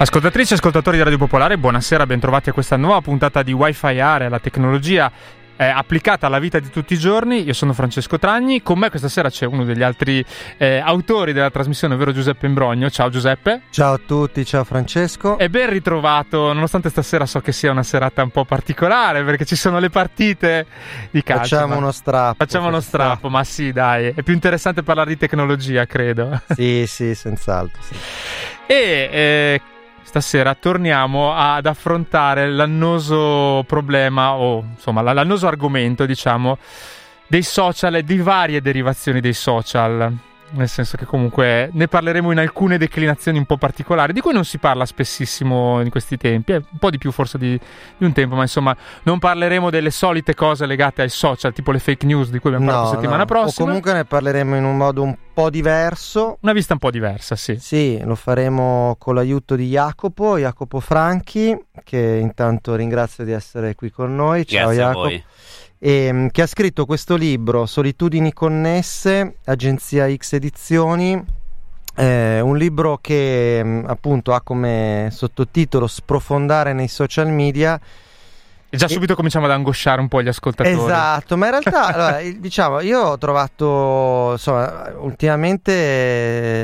Ascoltatrici e ascoltatori di Radio Popolare, buonasera, bentrovati a questa nuova puntata di Wi-Fi Area, la tecnologia eh, applicata alla vita di tutti i giorni. Io sono Francesco Tragni, con me questa sera c'è uno degli altri eh, autori della trasmissione, ovvero Giuseppe Imbrogno. Ciao Giuseppe. Ciao a tutti, ciao Francesco. E ben ritrovato, nonostante stasera so che sia una serata un po' particolare perché ci sono le partite di calcio. Facciamo uno strappo. Facciamo uno strappo, ma sì dai, è più interessante parlare di tecnologia, credo. Sì, sì, senz'altro. Sì. E... Eh, stasera torniamo ad affrontare l'annoso problema o insomma l'annoso argomento, diciamo, dei social e di varie derivazioni dei social nel senso che comunque ne parleremo in alcune declinazioni un po' particolari, di cui non si parla spessissimo in questi tempi, un po' di più forse di, di, un tempo, ma insomma non parleremo delle solite cose legate ai social, tipo le fake news di cui abbiamo parlato no, la settimana no. prossima. O comunque ne parleremo in un modo un po' diverso. Una vista un po' diversa, sì. Sì, lo faremo con l'aiuto di Jacopo, Jacopo Franchi, che intanto ringrazio di essere qui con noi. Ciao Grazie Jacopo ehm, che ha scritto questo libro Solitudini connesse, agenzia X Edizioni. Eh, un libro che mm, appunto ha come sottotitolo Sprofondare nei social media. E già subito e... cominciamo ad angosciare un po' gli ascoltatori. Esatto, ma in realtà, allora, diciamo, io ho trovato, insomma, ultimamente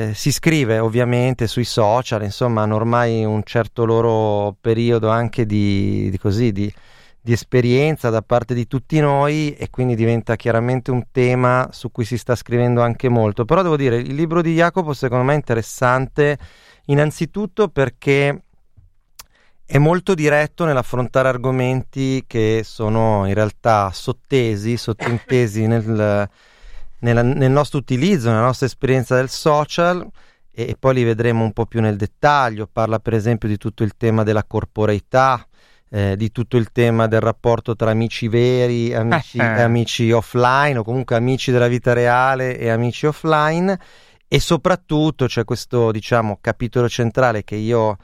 eh, si scrive ovviamente sui social, insomma, hanno ormai un certo loro periodo anche di, di così, di, di esperienza da parte di tutti noi e quindi diventa chiaramente un tema su cui si sta scrivendo anche molto. Però devo dire, il libro di Jacopo secondo me è interessante innanzitutto perché è molto diretto nell'affrontare argomenti che sono in realtà sottesi, sottintesi nel, nella, nel nostro utilizzo, nella nostra esperienza del social e, e poi li vedremo un po' più nel dettaglio. Parla per esempio di tutto il tema della corporeità, eh, di tutto il tema del rapporto tra amici veri amici, e amici offline o comunque amici della vita reale e amici offline. E soprattutto c'è questo diciamo capitolo centrale che io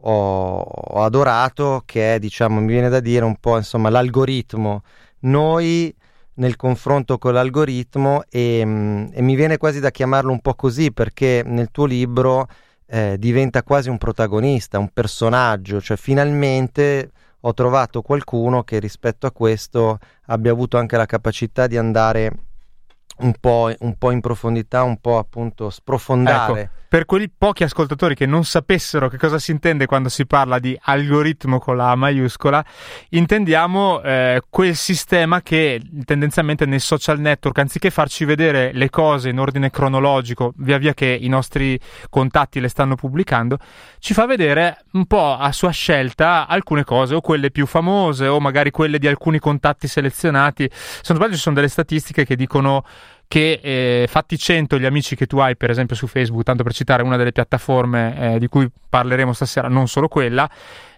ho, ho adorato che è diciamo mi viene da dire un po' insomma l'algoritmo. Noi nel confronto con l'algoritmo e, mm, e, mi viene quasi da chiamarlo un po' così perché nel tuo libro eh, diventa quasi un protagonista, un personaggio, cioè finalmente ho trovato qualcuno che rispetto a questo abbia avuto anche la capacità di andare un po', un po in profondità, un po' appunto sprofondare. Ecco per quei pochi ascoltatori che non sapessero che cosa si intende quando si parla di algoritmo con la maiuscola, intendiamo eh, quel sistema che tendenzialmente nei social network, anziché farci vedere le cose in ordine cronologico, via via che i nostri contatti le stanno pubblicando, ci fa vedere un po' a sua scelta alcune cose, o quelle più famose, o magari quelle di alcuni contatti selezionati. Se non sbaglio, ci sono delle statistiche che dicono che eh, fatti 100 gli amici che tu hai per esempio su Facebook, tanto per citare una delle piattaforme eh, di cui parleremo stasera, non solo quella,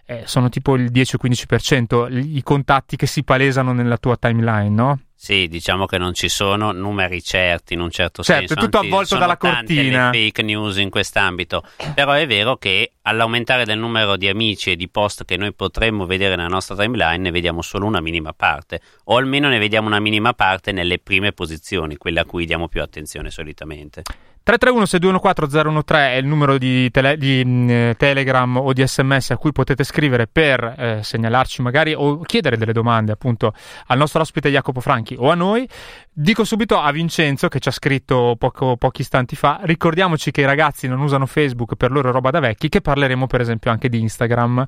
eh, sono tipo il 10-15% i contatti che si palesano nella tua timeline, no? Sì, diciamo che non ci sono numeri certi in un certo, certo senso. Certo, è tutto avvolto dalla cortina. le fake news in quest'ambito. Però è vero che all'aumentare del numero di amici e di post che noi potremmo vedere nella nostra timeline ne vediamo solo una minima parte. O almeno ne vediamo una minima parte nelle prime posizioni, quelle a cui diamo più attenzione solitamente. 331-6214-013 è il numero di, tele, di mh, mm, Telegram o di SMS a cui potete scrivere per eh, segnalarci magari o chiedere delle domande appunto al nostro ospite Jacopo Franchi o a noi. Dico subito a Vincenzo che ci ha scritto poco, pochi istanti fa, ricordiamoci che i ragazzi non usano Facebook per loro roba da vecchi, che parleremo per esempio anche di Instagram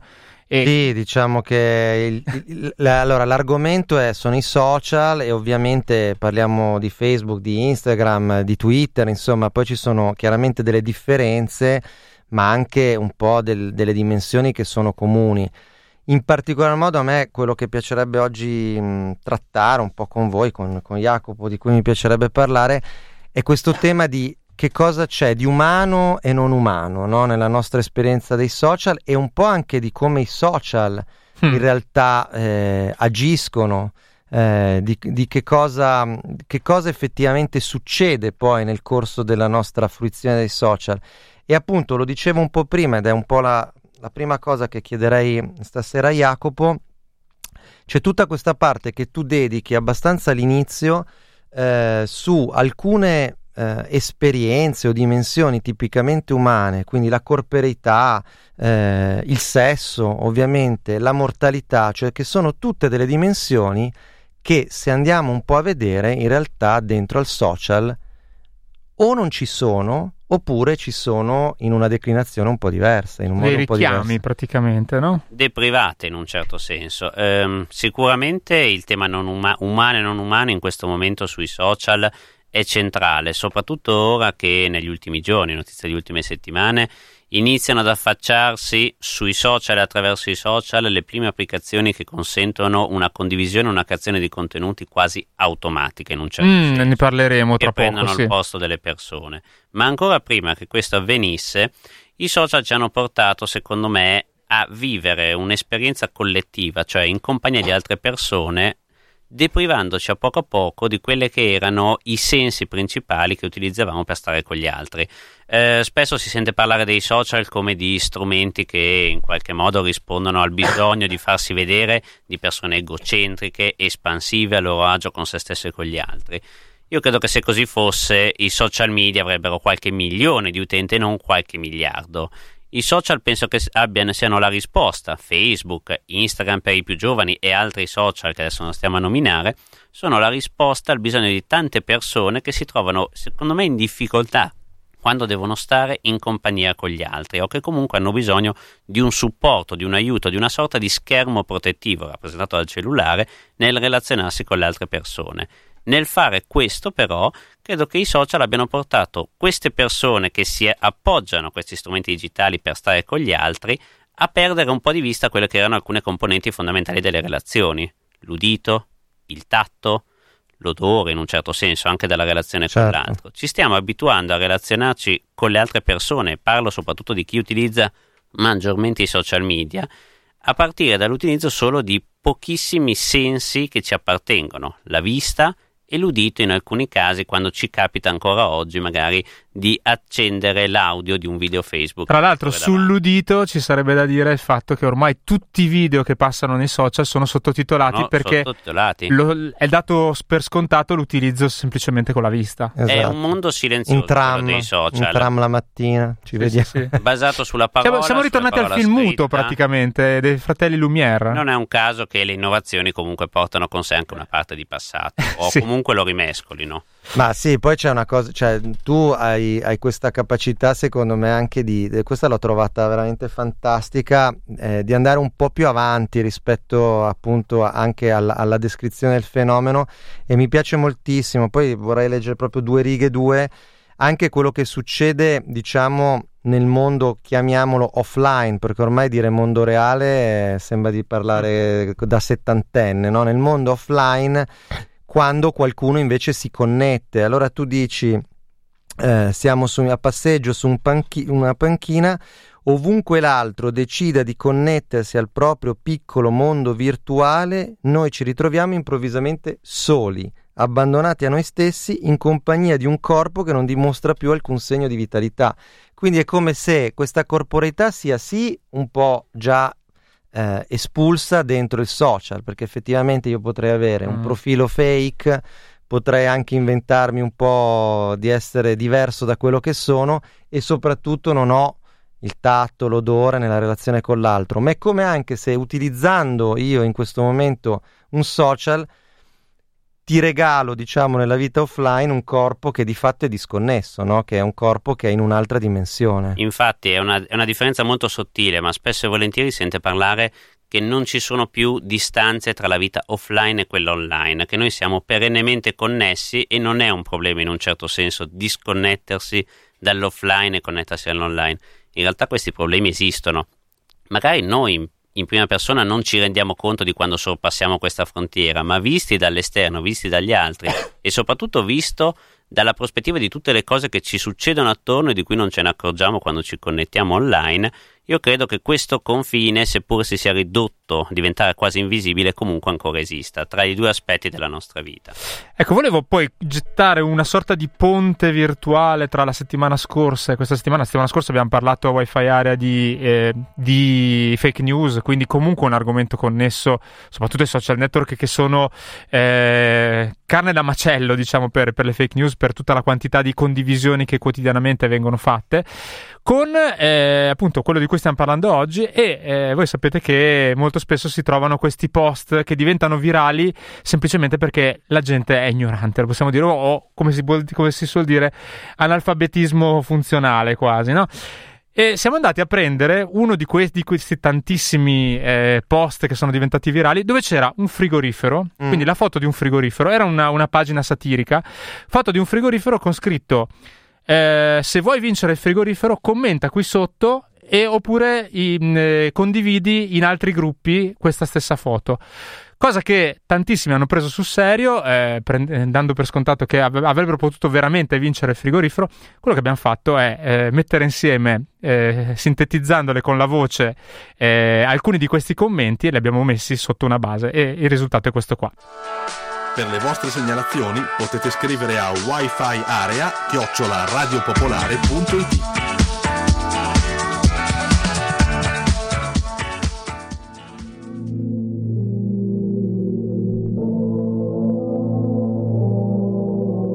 e... Sì, diciamo che il, il, il, allora, l'argomento è, sono i social e ovviamente parliamo di Facebook, di Instagram, di Twitter, insomma, poi ci sono chiaramente delle differenze, ma anche un po' del, delle dimensioni che sono comuni. In particolar modo a me quello che piacerebbe oggi mh, trattare un po' con voi, con, con Jacopo, di cui mi piacerebbe parlare, è questo tema di che cosa c'è di umano e non umano no? nella nostra esperienza dei social e un po' anche di come i social in realtà eh, agiscono, eh, di, di che, cosa, che, cosa, effettivamente succede poi nel corso della nostra fruizione dei social. E appunto lo dicevo un po' prima ed è un po' la, la prima cosa che chiederei stasera a Jacopo, c'è tutta questa parte che tu dedichi abbastanza all'inizio eh, su alcune eh, esperienze o dimensioni tipicamente umane, quindi la corporeità, eh, il sesso, ovviamente, la mortalità, cioè che sono tutte delle dimensioni che se andiamo un po' a vedere in realtà dentro al social o non ci sono oppure ci sono in una declinazione un po' diversa, in un modo un po' diverso. praticamente, no? Deprivate in un certo senso. Ehm, sicuramente il tema non uma- umano e non umano in questo momento sui social è centrale, soprattutto ora che negli ultimi giorni, notizie delle ultime settimane, iniziano ad affacciarsi sui social e attraverso i social le prime applicazioni che consentono una condivisione, una creazione di contenuti quasi automatica in un certo mm, senso. Ne parleremo tra che poco. prendono sì. il posto delle persone. Ma ancora prima che questo avvenisse, i social ci hanno portato, secondo me, a vivere un'esperienza collettiva, cioè in compagnia di altre persone deprivandoci a poco a poco di quelli che erano i sensi principali che utilizzavamo per stare con gli altri. Eh, spesso si sente parlare dei social come di strumenti che in qualche modo rispondono al bisogno di farsi vedere di persone egocentriche, espansive a loro agio con se stesse e con gli altri. Io credo che se così fosse i social media avrebbero qualche milione di utenti e non qualche miliardo. I social penso che abbiano, siano la risposta. Facebook, Instagram per i più giovani e altri social che adesso non stiamo a nominare sono la risposta al bisogno di tante persone che si trovano, secondo me, in difficoltà quando devono stare in compagnia con gli altri o che comunque hanno bisogno di un supporto, di un aiuto, di una sorta di schermo protettivo rappresentato dal cellulare nel relazionarsi con le altre persone. Nel fare questo, però, credo che i social abbiano portato queste persone che si appoggiano a questi strumenti digitali per stare con gli altri a perdere un po' di vista quelle che erano alcune componenti fondamentali delle relazioni: l'udito, il tatto, l'odore in un certo senso anche della relazione certo. con l'altro. Ci stiamo abituando a relazionarci con le altre persone, parlo soprattutto di chi utilizza maggiormente i social media, a partire dall'utilizzo solo di pochissimi sensi che ci appartengono, la vista e l'udito in alcuni casi quando ci capita ancora oggi magari di accendere l'audio di un video Facebook. Tra l'altro sull'udito ci sarebbe da dire il fatto che ormai tutti i video che passano nei social sono sottotitolati no, perché sottotitolati. Lo, è dato per scontato l'utilizzo semplicemente con la vista. Esatto. È un mondo silenzioso in tram, dei social. In tram la mattina, ci sì, vediamo. Sì, sì. Basato sulla parola. Siamo, siamo ritornati al film scritta. muto praticamente dei fratelli Lumière. Non è un caso che le innovazioni comunque portano con sé anche una parte di passato o comunque lo rimescolino. Ma sì, poi c'è una cosa, cioè tu hai, hai, questa capacità secondo me anche di, questa l'ho trovata veramente fantastica, eh, di andare un po' più avanti rispetto appunto anche alla, alla, descrizione del fenomeno e mi piace moltissimo, poi vorrei leggere proprio due righe due, anche quello che succede diciamo nel mondo, chiamiamolo offline, perché ormai dire mondo reale eh, sembra di parlare da settantenne, no? nel mondo offline quando qualcuno invece si connette. Allora tu dici, eh, siamo su, a passeggio su un panchi, una panchina, ovunque l'altro decida di connettersi al proprio piccolo mondo virtuale, noi ci ritroviamo improvvisamente soli, abbandonati a noi stessi in compagnia di un corpo che non dimostra più alcun segno di vitalità. Quindi è come se questa corporeità sia sì un po' già eh, espulsa dentro il social, perché effettivamente io potrei avere un Mm. profilo fake, potrei anche inventarmi un po' di essere diverso da quello che sono e soprattutto non ho il tatto, l'odore nella relazione con l'altro, ma è come anche se utilizzando io in questo momento un social ti regalo, diciamo, nella vita offline un corpo che di fatto è disconnesso, no? che è un corpo che è in un'altra dimensione. Infatti è una, è una differenza molto sottile, ma spesso e volentieri sente parlare che non ci sono più distanze tra la vita offline e quella online, che noi siamo perennemente connessi e non è un problema in un certo senso disconnettersi dall'offline e connettersi all'online. In realtà questi problemi esistono. Magari noi in prima persona non ci rendiamo conto di quando sorpassiamo questa frontiera, ma visti dall'esterno, visti dagli altri e soprattutto visto dalla prospettiva di tutte le cose che ci succedono attorno e di cui non ce ne accorgiamo quando ci connettiamo online, io credo che questo confine, seppur si sia ridotto posto, diventare quasi invisibile, comunque ancora esista, tra i due aspetti della nostra vita. Ecco, volevo poi gettare una sorta di ponte virtuale tra la settimana scorsa e questa settimana. La settimana scorsa abbiamo parlato a Wi-Fi area di, eh, di fake news, quindi comunque un argomento connesso soprattutto ai social network che sono eh, carne da macello, diciamo, per, per le fake news, per tutta la quantità di condivisioni che quotidianamente vengono fatte con eh, appunto quello di cui stiamo parlando oggi e eh, voi sapete che molto spesso si trovano questi post che diventano virali semplicemente perché la gente è ignorante, lo possiamo dire, o come si, come si suol dire, analfabetismo funzionale quasi, no? E siamo andati a prendere uno di questi, di questi tantissimi eh, post che sono diventati virali, dove c'era un frigorifero, mm. quindi la foto di un frigorifero, era una, una pagina satirica, foto di un frigorifero con scritto eh, se vuoi vincere il frigorifero, commenta qui sotto e oppure in, eh, condividi in altri gruppi questa stessa foto. Cosa che tantissimi hanno preso sul serio, eh, prend- dando per scontato che av- avrebbero potuto veramente vincere il frigorifero. Quello che abbiamo fatto è eh, mettere insieme, eh, sintetizzandole con la voce, eh, alcuni di questi commenti e li abbiamo messi sotto una base. E il risultato è questo qua. Per le vostre segnalazioni potete scrivere a wifi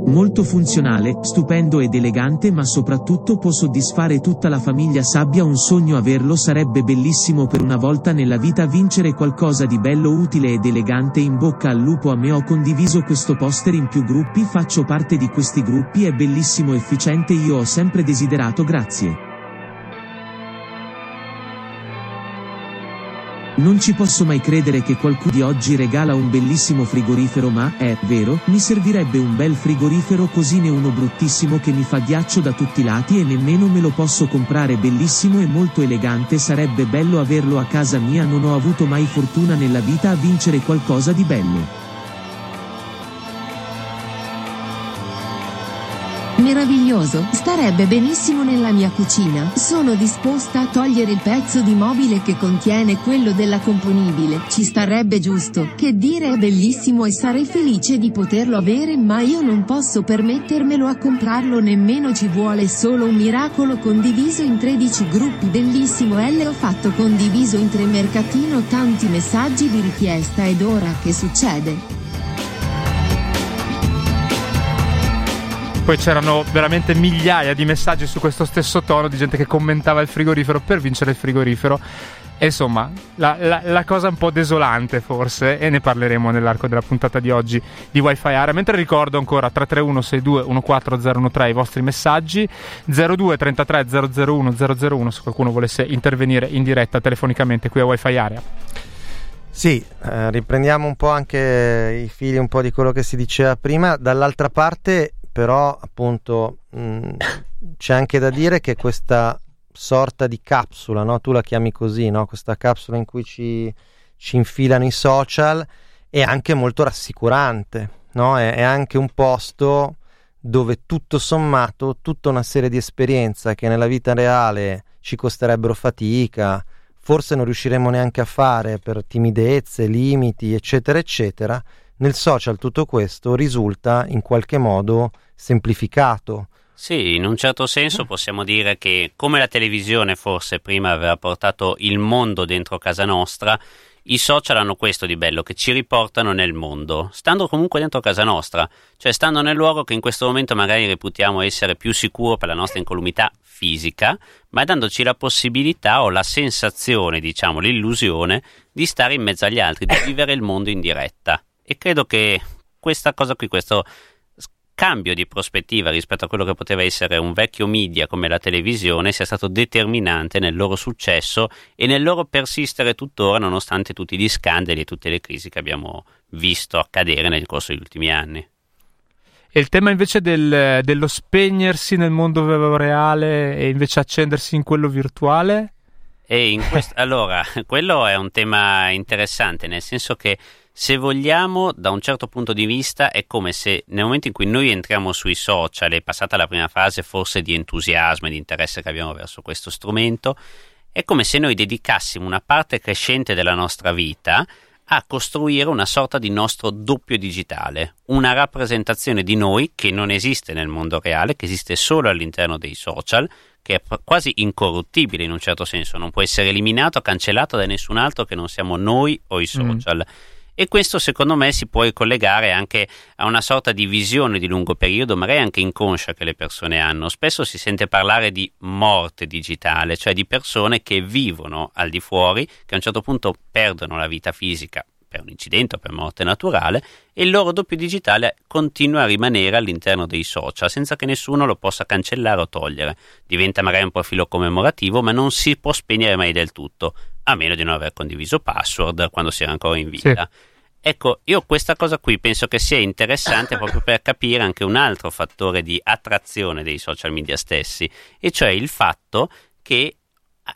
Molto funzionale, stupendo ed elegante ma soprattutto può soddisfare tutta la famiglia sabbia un sogno averlo sarebbe bellissimo per una volta nella vita vincere qualcosa di bello utile ed elegante in bocca al lupo a me ho condiviso questo poster in più gruppi faccio parte di questi gruppi è bellissimo efficiente io ho sempre desiderato grazie. Non ci posso mai credere che qualcuno di oggi regala un bellissimo frigorifero ma, è vero, mi servirebbe un bel frigorifero così ne uno bruttissimo che mi fa ghiaccio da tutti i lati e nemmeno me lo posso comprare bellissimo e molto elegante sarebbe bello averlo a casa mia non ho avuto mai fortuna nella vita a vincere qualcosa di bello. Meraviglioso, starebbe benissimo nella mia cucina. Sono disposta a togliere il pezzo di mobile che contiene quello della componibile. Ci starebbe giusto. Che dire è bellissimo e sarei felice di poterlo avere ma io non posso permettermelo a comprarlo nemmeno ci vuole solo un miracolo condiviso in 13 gruppi bellissimo L ho fatto condiviso in tre mercatino tanti messaggi di richiesta ed ora che succede? Poi c'erano veramente migliaia di messaggi su questo stesso tono di gente che commentava il frigorifero per vincere il frigorifero. E insomma, la, la, la, cosa un po' desolante forse, e ne parleremo nell'arco della puntata di oggi di Wi-Fi Area. Mentre ricordo ancora 331 62 14013 i vostri messaggi, 02 33 001 001 se qualcuno volesse intervenire in diretta telefonicamente qui a Wi-Fi Area. Sì, eh, riprendiamo un po' anche i fili un po' di quello che si diceva prima. Dall'altra parte però appunto mh, mm, c'è anche da dire che questa sorta di capsula, no? tu la chiami così, no? questa capsula in cui ci, ci, infilano i social, è anche molto rassicurante, no? è, è, anche un posto dove tutto sommato tutta una serie di esperienze che nella vita reale ci costerebbero fatica, forse non riusciremo neanche a fare per timidezze, limiti, eccetera, eccetera, nel social tutto questo risulta in qualche modo semplificato. Sì, in un certo senso possiamo dire che come la televisione forse prima aveva portato il mondo dentro casa nostra, i social hanno questo di bello, che ci riportano nel mondo, stando comunque dentro casa nostra, cioè stando nel luogo che in questo momento magari reputiamo essere più sicuro per la nostra incolumità fisica, ma dandoci la possibilità o la sensazione, diciamo l'illusione, di stare in mezzo agli altri, di vivere il mondo in diretta. E credo che questa cosa qui, questo cambio di prospettiva rispetto a quello che poteva essere un vecchio media come la televisione sia stato determinante nel loro successo e nel loro persistere tuttora nonostante tutti gli scandali e tutte le crisi che abbiamo visto accadere nel corso degli ultimi anni. E il tema invece del, dello spegnersi nel mondo reale e invece accendersi in quello virtuale? Quest- allora, quello è un tema interessante, nel senso che se vogliamo, da un certo punto di vista, è come se nel momento in cui noi entriamo sui social, è passata la prima fase forse di entusiasmo e di interesse che abbiamo verso questo strumento, È come se noi dedicassimo una parte crescente della nostra vita a costruire una sorta di nostro doppio digitale, una rappresentazione di noi che non esiste nel mondo reale, che esiste solo all'interno dei social, che è quasi incorruttibile in un certo senso, non può essere eliminato, cancellato da nessun altro che non siamo noi o i mm. social. Mm e questo secondo me si può ricollegare anche a una sorta di visione di lungo periodo, magari anche inconscia che le persone hanno. Spesso si sente parlare di morte digitale, cioè di persone che vivono al di fuori, che a un certo punto perdono la vita fisica per un incidente o per morte naturale e il loro doppio digitale continua a rimanere all'interno dei social senza che nessuno lo possa cancellare o togliere. Diventa magari un profilo commemorativo, ma non si può spegnere mai del tutto a meno di non aver condiviso password quando si era ancora in vita. Sì. Ecco, io questa cosa qui penso che sia interessante proprio per capire anche un altro fattore di attrazione dei social media stessi, e cioè il fatto che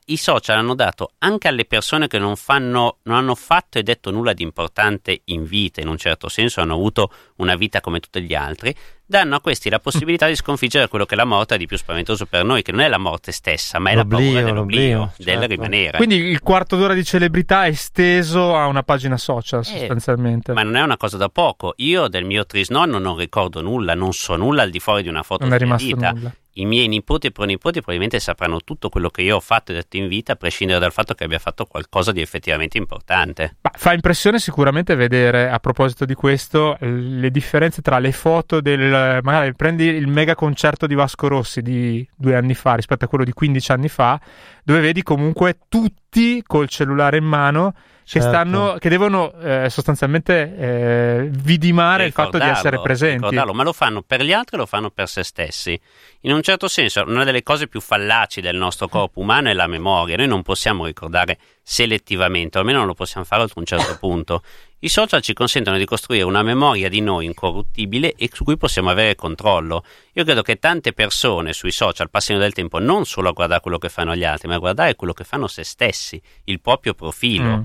i social hanno dato anche alle persone che non, fanno, non hanno fatto e detto nulla di importante in vita, in un certo senso hanno avuto una vita come tutti gli altri, danno a questi la possibilità di sconfiggere quello che è la morte è di più spaventoso per noi, che non è la morte stessa, ma è l'oblio, la paura dell'oblio, l'oblio, del certo. rimanere. Quindi il quarto d'ora di celebrità è esteso a una pagina social, eh, sostanzialmente. Ma non è una cosa da poco. Io del mio trisnonno non ricordo nulla, non so nulla al di fuori di una foto non è rimasto vita. Nulla i miei nipoti e pronipoti probabilmente sapranno tutto quello che io ho fatto e detto in vita, a prescindere dal fatto che abbia fatto qualcosa di effettivamente importante. Ma fa impressione sicuramente vedere, a proposito di questo, le differenze tra le foto del... magari prendi il mega concerto di Vasco Rossi di due anni fa rispetto a quello di 15 anni fa, dove vedi comunque tutti col cellulare in mano che, certo. stanno, che devono eh, sostanzialmente eh, vidimare il fatto di essere presenti. Ricordarlo, ma lo fanno per gli altri e lo fanno per se stessi. In un certo senso, una delle cose più fallaci del nostro corpo umano è la memoria. Noi non possiamo ricordare selettivamente, o almeno non lo possiamo fare ad un certo punto. I social ci consentono di costruire una memoria di noi incorruttibile e su cui possiamo avere controllo. Io credo che tante persone sui social passino del tempo non solo a guardare quello che fanno gli altri, ma a guardare quello che fanno se stessi, il proprio profilo. Mm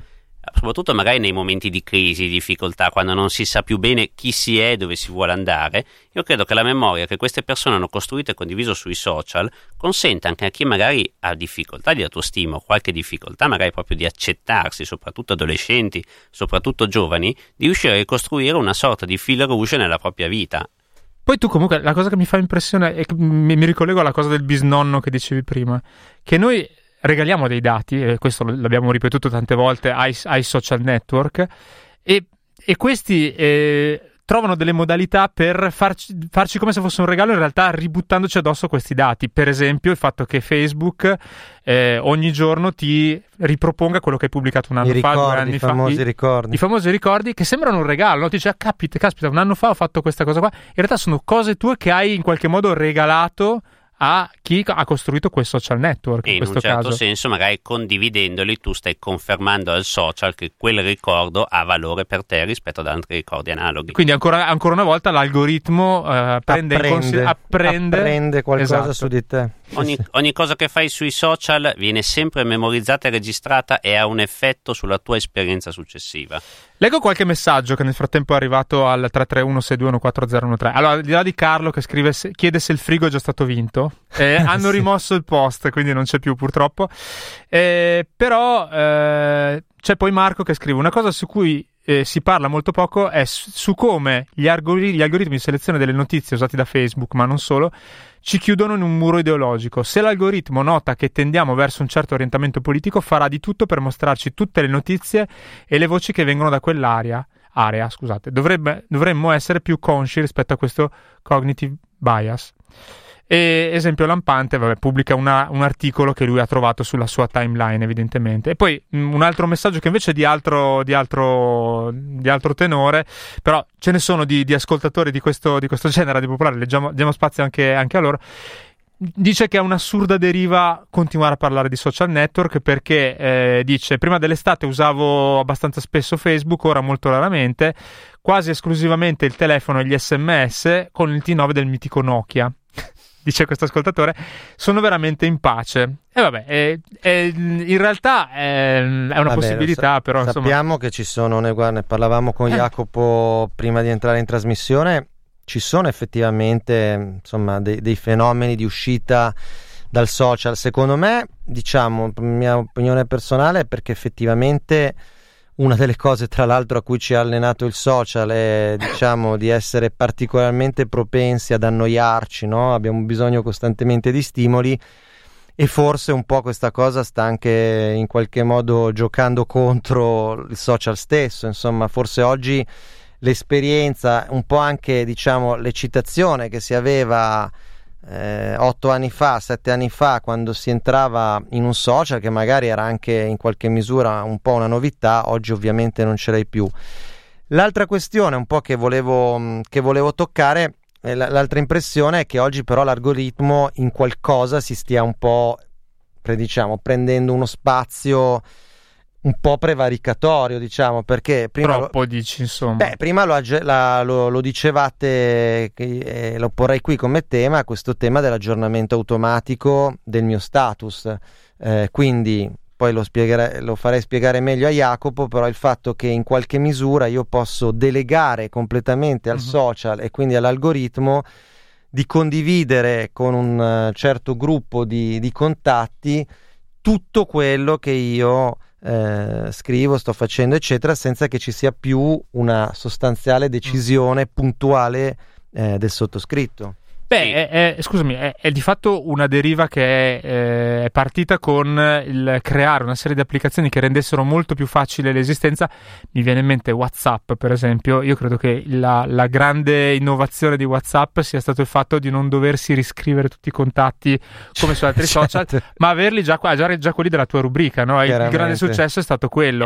soprattutto magari nei momenti di crisi, di difficoltà, quando non si sa più bene chi si è e dove si vuole andare, io credo che la memoria che queste persone hanno costruito e condiviso sui social consente anche a chi magari ha difficoltà di autostima o qualche difficoltà magari proprio di accettarsi, soprattutto adolescenti, soprattutto giovani, di riuscire a ricostruire una sorta di fil rouge nella propria vita. Poi tu comunque la cosa che mi fa impressione che mi, mi ricollego alla cosa del bisnonno che dicevi prima, che noi regaliamo dei dati, e questo l'abbiamo ripetuto tante volte ai, ai social network, e, e questi eh, trovano delle modalità per farci, farci, come se fosse un regalo, in realtà ributtandoci addosso questi dati. Per esempio, il fatto che Facebook eh, ogni giorno ti riproponga quello che hai pubblicato un anno I fa, ricordi, due anni i famosi fa. Ricordi. I, I, famosi ricordi che sembrano un regalo, no? Ti dice, ah, capita, caspita, un anno fa ho fatto questa cosa qua. In realtà sono cose tue che hai in qualche modo regalato a chi ha costruito quel social network. E in, in un certo caso. senso, magari condividendoli, tu stai confermando al social che quel ricordo ha valore per te rispetto ad altri ricordi analoghi. Quindi, ancora, ancora una volta, l'algoritmo uh, prende apprende, consi- apprende, apprende qualcosa esatto. su di te. Ogni, ogni, cosa che fai sui social viene sempre memorizzata e registrata e ha un effetto sulla tua esperienza successiva. Leggo qualche messaggio che nel frattempo è arrivato al 331-621-4013. Allora, al di là di Carlo che scrive, chiede se il frigo è già stato vinto. Eh, hanno sì. rimosso il post, quindi non c'è più purtroppo. Eh, però eh, c'è poi Marco che scrive una cosa su cui eh, si parla molto poco è su come gli, algori- gli, algoritmi di selezione delle notizie usati da Facebook, ma non solo, ci chiudono in un muro ideologico. Se l'algoritmo nota che tendiamo verso un certo orientamento politico, farà di tutto per mostrarci tutte le notizie e le voci che vengono da quell'area. Area, scusate. Dovrebbe, dovremmo essere più consci rispetto a questo cognitive bias. E esempio lampante, vabbè, pubblica una, un articolo che lui ha trovato sulla sua timeline, evidentemente. E poi mm, un altro messaggio che invece è di altro, di altro, di altro tenore, però ce ne sono di, di ascoltatori di questo, di questo genere di popolare, leggiamo, diamo spazio anche, anche a loro dice che è un'assurda deriva continuare a parlare di social network perché eh, dice prima dell'estate usavo abbastanza spesso Facebook, ora molto raramente, quasi esclusivamente il telefono e gli sms con il T9 del mitico Nokia dice questo ascoltatore, sono veramente in pace. E vabbè, è, è, in realtà è, è una vabbè, possibilità, sa- però sappiamo insomma... che ci sono, ne, guarda, ne parlavamo con eh. Jacopo prima di entrare in trasmissione, ci sono effettivamente insomma, dei, dei fenomeni di uscita dal social. Secondo me diciamo, mia opinione personale è perché effettivamente una delle cose tra l'altro a cui ci ha allenato il social è diciamo di essere particolarmente propensi ad annoiarci, no? abbiamo bisogno costantemente di stimoli e forse un po' questa cosa sta anche in qualche modo giocando contro il social stesso, insomma forse oggi l'esperienza, un po' anche diciamo l'eccitazione che si aveva eh, otto anni fa, sette anni fa, quando si entrava in un social che magari era anche in qualche misura un po' una novità, oggi ovviamente non ce l'hai più. L'altra questione un po' che volevo, che volevo toccare, eh, l'altra impressione è che oggi però l'algoritmo in qualcosa si stia un po', diciamo, prendendo uno spazio un po' prevaricatorio, diciamo, perché prima troppo lo, dici, insomma. Beh, prima lo, la, lo, lo dicevate, eh, lo porrei qui come tema, questo tema dell'aggiornamento automatico del mio status. Eh, quindi poi lo, lo, farei spiegare meglio a Jacopo, però il fatto che in qualche misura io posso delegare completamente al uh-huh. social e quindi all'algoritmo di condividere con un uh, certo gruppo di, di contatti tutto quello che io eh, scrivo, sto facendo, eccetera, senza che ci sia più una sostanziale decisione puntuale eh, del sottoscritto. Beh, è, è, scusami, è, è, di fatto una deriva che è, eh, è, partita con il creare una serie di applicazioni che rendessero molto più facile l'esistenza. Mi viene in mente WhatsApp, per esempio. Io credo che la, la grande innovazione di WhatsApp sia stato il fatto di non doversi riscrivere tutti i contatti come su altri certo. social, ma averli già, qua, già, già, quelli della tua rubrica. No? Il grande successo è stato quello.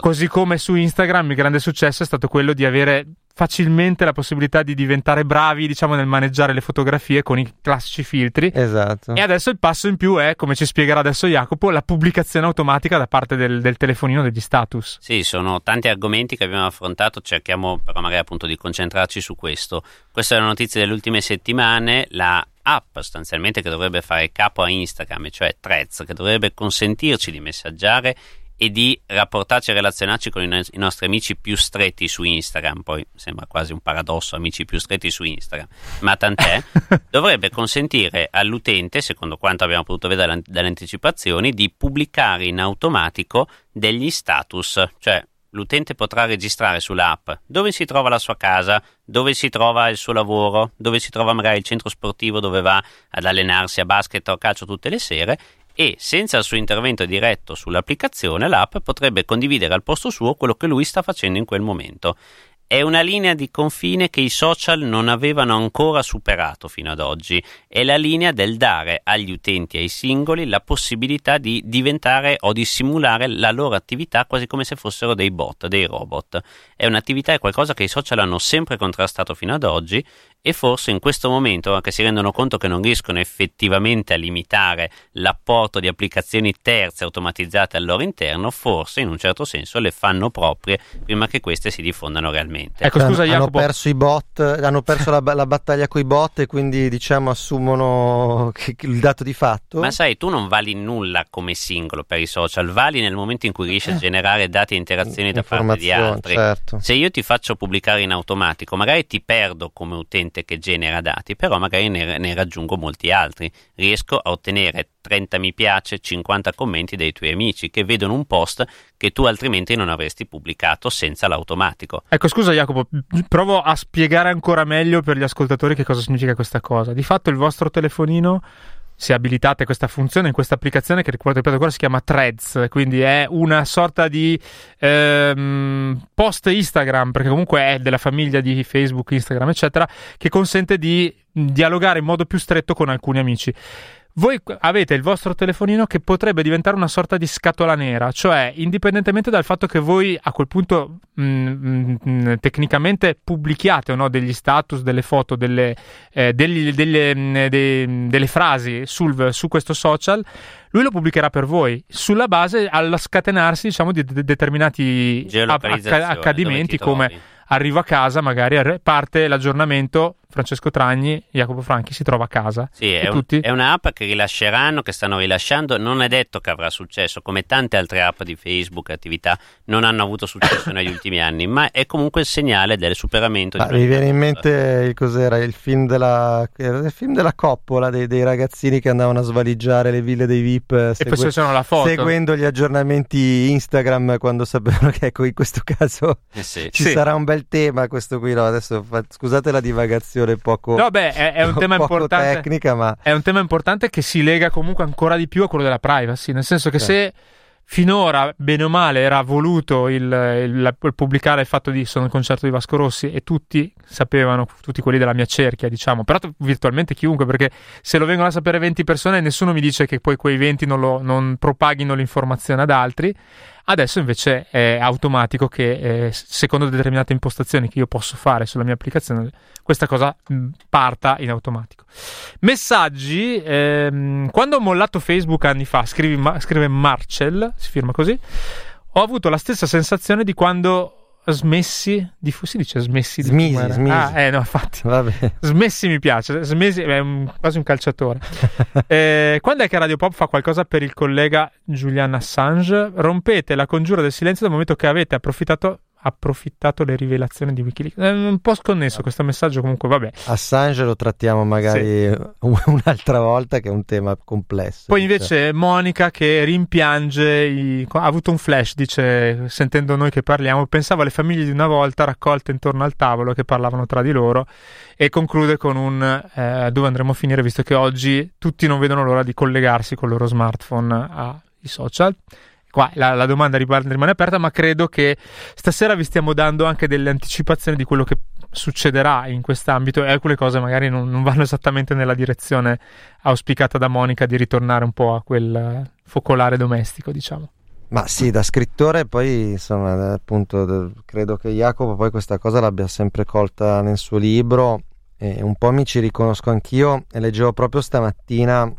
Così come su Instagram il grande successo è stato quello di avere facilmente la possibilità di diventare bravi, diciamo, nel maneggiare le fotografie con i classici filtri. Esatto. E adesso il passo in più è, come ci spiegherà adesso Jacopo, la pubblicazione automatica da parte del, del telefonino degli status. Sì, sono tanti argomenti che abbiamo affrontato, cerchiamo però magari appunto di concentrarci su questo. Questa è la notizia delle ultime settimane, la app sostanzialmente che dovrebbe fare capo a Instagram, cioè Threads, che dovrebbe consentirci di messaggiare e di rapportarci e relazionarci con i, no- i, nostri amici più stretti su Instagram. Poi sembra quasi un paradosso, amici più stretti su Instagram, ma tant'è. dovrebbe consentire all'utente, secondo quanto abbiamo potuto vedere dalle anticipazioni, di pubblicare in automatico degli status, cioè l'utente potrà registrare sull'app dove si trova la sua casa, dove si trova il suo lavoro, dove si trova magari il centro sportivo dove va ad allenarsi a basket o a calcio tutte le sere e senza il suo intervento diretto sull'applicazione l'app potrebbe condividere al posto suo quello che lui sta facendo in quel momento. È una linea di confine che i social non avevano ancora superato fino ad oggi, è la linea del dare agli utenti e ai singoli la possibilità di diventare o di simulare la loro attività quasi come se fossero dei bot, dei robot. È un'attività, è qualcosa che i social hanno sempre contrastato fino ad oggi e forse in questo momento, che si rendono conto che non riescono effettivamente a limitare l'apporto di applicazioni terze automatizzate al loro interno, forse in un certo senso le fanno proprie prima che queste si diffondano realmente. Ecco, scusa, hanno perso i bot, hanno perso la, la battaglia con i bot e quindi diciamo assumono il dato di fatto. Ma sai, tu non vali nulla come singolo per i social, vali nel momento in cui riesci a eh. generare dati e interazioni da parte di altri. Certo. Se io ti faccio pubblicare in automatico, magari ti perdo come utente utente che genera dati, però magari ne, ne raggiungo molti altri. Riesco a ottenere 30 mi piace, 50 commenti dei tuoi amici che vedono un post che tu altrimenti non avresti pubblicato senza l'automatico. Ecco, scusa Jacopo, provo a spiegare ancora meglio per gli ascoltatori che cosa significa questa cosa. Di fatto il vostro telefonino se abilitate questa funzione in questa applicazione che ricordo ripeto ancora si chiama Threads, quindi è una sorta di ehm, post Instagram, perché comunque è della famiglia di Facebook, Instagram, eccetera, che consente di dialogare in modo più stretto con alcuni amici voi avete il vostro telefonino che potrebbe diventare una sorta di scatola nera, cioè indipendentemente dal fatto che voi a quel punto mh, mm, mh, mm, tecnicamente pubblichiate no, degli status, delle foto, delle, eh, degli, delle, mh, mm, de, delle frasi sul, su questo social, lui lo pubblicherà per voi sulla base allo scatenarsi diciamo, di de- determinati accadimenti come arrivo a casa, magari parte l'aggiornamento Francesco Tragni, Jacopo Franchi si trova a casa. Sì, è, un, è, un'app che rilasceranno, che stanno rilasciando, non è detto che avrà successo, come tante altre app di Facebook, attività, non hanno avuto successo negli ultimi anni, ma è comunque il segnale del superamento. Ah, mi viene in mente cos'era il film della, il film della coppola dei, dei, ragazzini che andavano a svaligiare le ville dei VIP e segue, poi la foto. seguendo gli aggiornamenti Instagram quando sapevano che ecco in questo caso eh sì. ci sì. sarà un bel tema questo qui no adesso fa, scusate la divagazione poco no beh è, è un tema importante tecnica ma è un tema importante che si lega comunque ancora di più a quello della privacy nel senso che sì. se finora, bene o male, era voluto il, il, il, pubblicare il fatto di sono il concerto di Vasco Rossi e tutti sapevano, tutti quelli della mia cerchia, diciamo, però virtualmente chiunque, perché se lo vengono a sapere 20 persone nessuno mi dice che poi quei 20 non, lo, non propaghino l'informazione ad altri. Adesso invece è automatico che eh, secondo determinate impostazioni che io posso fare sulla mia applicazione questa cosa mh, parta in automatico. Messaggi, ehm, quando ho mollato Facebook anni fa, scrive, scrive Marcel, si firma così, ho avuto la stessa sensazione di quando smessi di si dice smessi di smisi, smisi. ah eh no infatti Vabbè. smessi mi piace smessi è un, quasi un calciatore eh, quando è che Radio Pop fa qualcosa per il collega Julian Assange rompete la congiura del silenzio dal momento che avete approfittato approfittato le rivelazioni di Wikileaks. È un po' sconnesso questo messaggio, comunque, vabbè. Assange lo trattiamo magari sì. un'altra volta, che è un tema complesso. Poi invece cioè. Monica che rimpiange, i... ha avuto un flash, dice, sentendo noi che parliamo, pensavo alle famiglie di una volta raccolte intorno al tavolo che parlavano tra di loro e conclude con un eh, dove andremo a finire, visto che oggi tutti non vedono l'ora di collegarsi con il loro smartphone ai social qua la, la domanda rimane aperta, ma credo che stasera vi stiamo dando anche delle anticipazioni di quello che succederà in quest'ambito e alcune cose magari non, non, vanno esattamente nella direzione auspicata da Monica di ritornare un po' a quel focolare domestico, diciamo. Ma sì, da scrittore poi insomma, appunto, credo che Jacopo poi questa cosa l'abbia sempre colta nel suo libro e un po' mi ci riconosco anch'io e leggevo proprio stamattina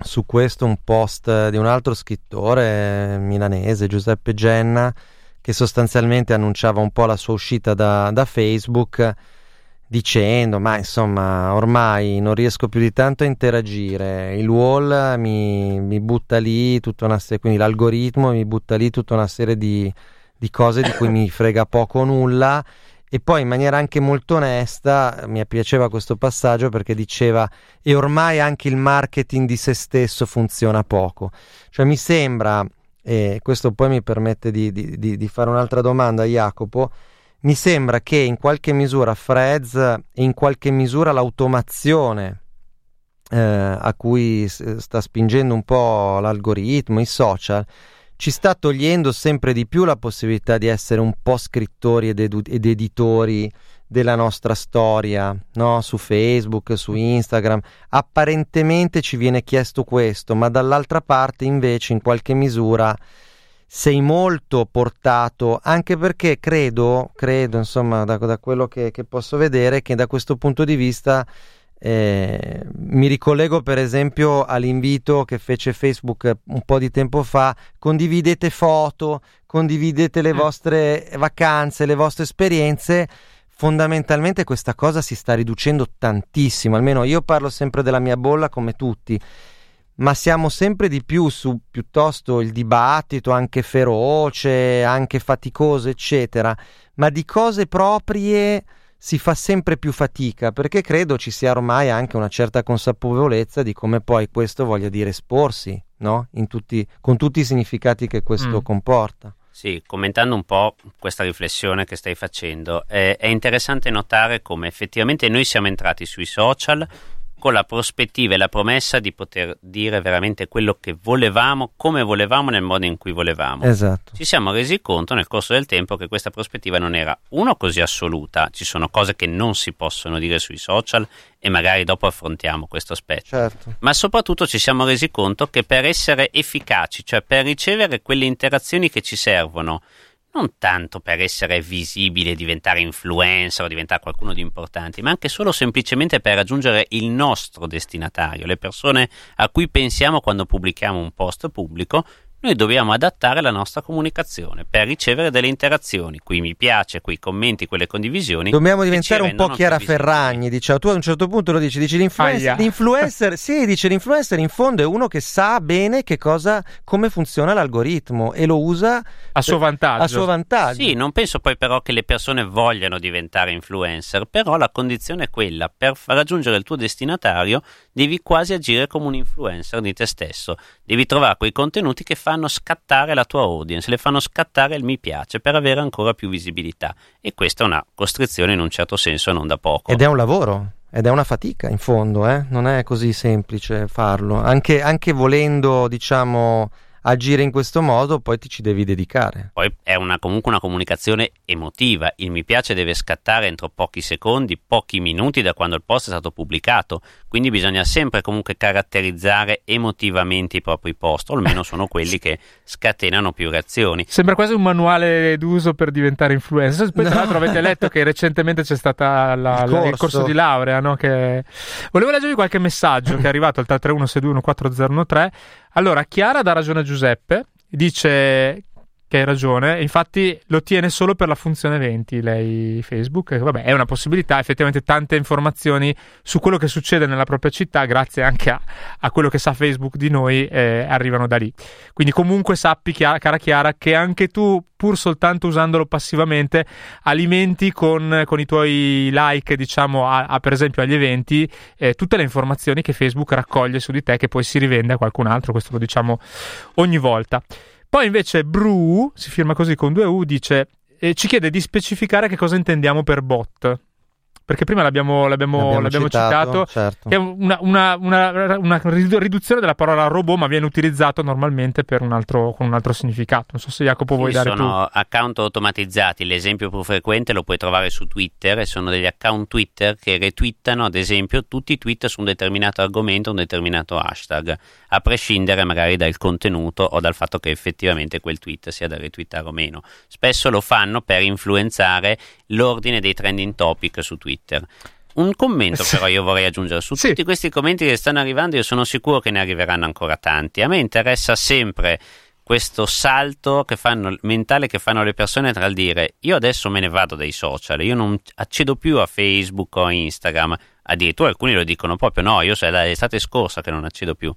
su questo un post di un altro scrittore milanese, Giuseppe Genna, che sostanzialmente annunciava un po' la sua uscita da, da Facebook dicendo ma insomma ormai non riesco più di tanto a interagire. Il wall mi, mi butta lì tutta una serie quindi l'algoritmo mi butta lì tutta una serie di, di cose di cui mi frega poco o nulla e poi in maniera anche molto onesta mi piaceva questo passaggio perché diceva e ormai anche il marketing di se stesso funziona poco. Cioè mi sembra, e questo poi mi permette di, di, di, di fare un'altra domanda a Jacopo, mi sembra che in qualche misura Freds e in qualche misura l'automazione eh, a cui sta spingendo un po' l'algoritmo, i social, ci sta togliendo sempre di più la possibilità di essere un po' scrittori ed, edu- ed editori della nostra storia, no? su Facebook, su Instagram. Apparentemente ci viene chiesto questo, ma dall'altra parte invece in qualche misura sei molto portato, anche perché credo, credo insomma da, da quello che, che posso vedere, che da questo punto di vista eh, mi ricollego per esempio all'invito che fece Facebook un po' di tempo fa, condividete foto, condividete le mm. vostre vacanze, le vostre esperienze. Fondamentalmente questa cosa si sta riducendo tantissimo, almeno io parlo sempre della mia bolla come tutti, ma siamo sempre di più su piuttosto il dibattito anche feroce, anche faticoso, eccetera, ma di cose proprie si fa sempre più fatica perché credo ci sia ormai anche una certa consapevolezza di come poi questo voglia dire esporsi, no? tutti, con tutti i significati che questo mm. comporta. Sì, commentando un po' questa riflessione che stai facendo, eh, è interessante notare come effettivamente noi siamo entrati sui social con la prospettiva e la promessa di poter dire veramente quello che volevamo, come volevamo, nel modo in cui volevamo. Esatto. Ci siamo resi conto nel corso del tempo che questa prospettiva non era uno così assoluta, ci sono cose che non si possono dire sui social e magari dopo affrontiamo questo aspetto. Certo. Ma soprattutto ci siamo resi conto che per essere efficaci, cioè per ricevere quelle interazioni che ci servono, non tanto per essere visibile, diventare influencer o diventare qualcuno di importante, ma anche solo semplicemente per raggiungere il nostro destinatario, le persone a cui pensiamo quando pubblichiamo un post pubblico, noi dobbiamo adattare la nostra comunicazione per ricevere delle interazioni, quei mi piace, quei commenti, quelle condivisioni. Dobbiamo diventare un po' Chiara Ferragni, diciamo. Tu a un certo punto lo dici, dici l'influencer, l'influencer, sì, dice l'influencer in fondo è uno che sa bene che cosa, come funziona l'algoritmo e lo usa a suo vantaggio. A suo vantaggio. Sì, non penso poi però che le persone vogliano diventare influencer, però la condizione è quella, per raggiungere il tuo destinatario devi quasi agire come un influencer di te stesso, devi trovare quei contenuti che fanno scattare la tua audience, le fanno scattare il mi piace per avere ancora più visibilità e questa è una costrizione in un certo senso non da poco. Ed è un lavoro. Ed è una fatica in fondo, eh? non è così semplice farlo, anche, anche volendo, diciamo, agire in questo modo, poi ti ci devi dedicare. Poi è una, comunque una comunicazione emotiva. Il mi piace deve scattare entro pochi secondi, pochi minuti da quando il post è stato pubblicato. Quindi bisogna sempre comunque caratterizzare emotivamente i propri post, o almeno sono quelli che scatenano più reazioni. Sembra quasi un manuale d'uso per diventare influencer. Poi, no. tra l'altro, avete letto che recentemente c'è stato il, il, corso di laurea. No? Che... Volevo leggervi qualche messaggio che è arrivato al 331 4013 allora, Chiara dà ragione a Giuseppe, dice che hai ragione, infatti lo tiene solo per la funzione eventi lei Facebook, vabbè è una possibilità, effettivamente tante informazioni su quello che succede nella propria città grazie anche a, a quello che sa Facebook di noi eh, arrivano da lì. Quindi comunque sappi chiara, cara Chiara che anche tu pur soltanto usandolo passivamente alimenti con, con i tuoi like diciamo a, a, per esempio agli eventi eh, tutte le informazioni che Facebook raccoglie su di te che poi si rivende a qualcun altro, questo lo diciamo ogni volta. Poi invece Bru, si firma così con due U, dice eh, ci chiede di specificare che cosa intendiamo per bot perché prima l'abbiamo, l'abbiamo, l'abbiamo, l'abbiamo citato, citato certo. che è una, una, una, una, riduzione della parola robot, ma viene utilizzato normalmente un altro, con un altro significato. Non so se Jacopo vuoi sì, dare sono tu. account automatizzati, l'esempio più frequente lo puoi trovare su Twitter e sono degli account Twitter che retweetano ad esempio tutti i tweet su un determinato argomento, un determinato hashtag, a prescindere magari dal contenuto o dal fatto che effettivamente quel tweet sia da retweetare o meno. Spesso lo fanno per influenzare l'ordine dei trending topic su Twitter. Un commento però io vorrei aggiungere. Su sì. tutti questi commenti che stanno arrivando, io sono sicuro che ne arriveranno ancora tanti. A me interessa sempre questo salto che fanno, mentale che fanno le persone tra il dire io adesso me ne vado dai social, io non accedo più a Facebook o a Instagram, addirittura alcuni lo dicono proprio no, io è l'estate scorsa che non accedo più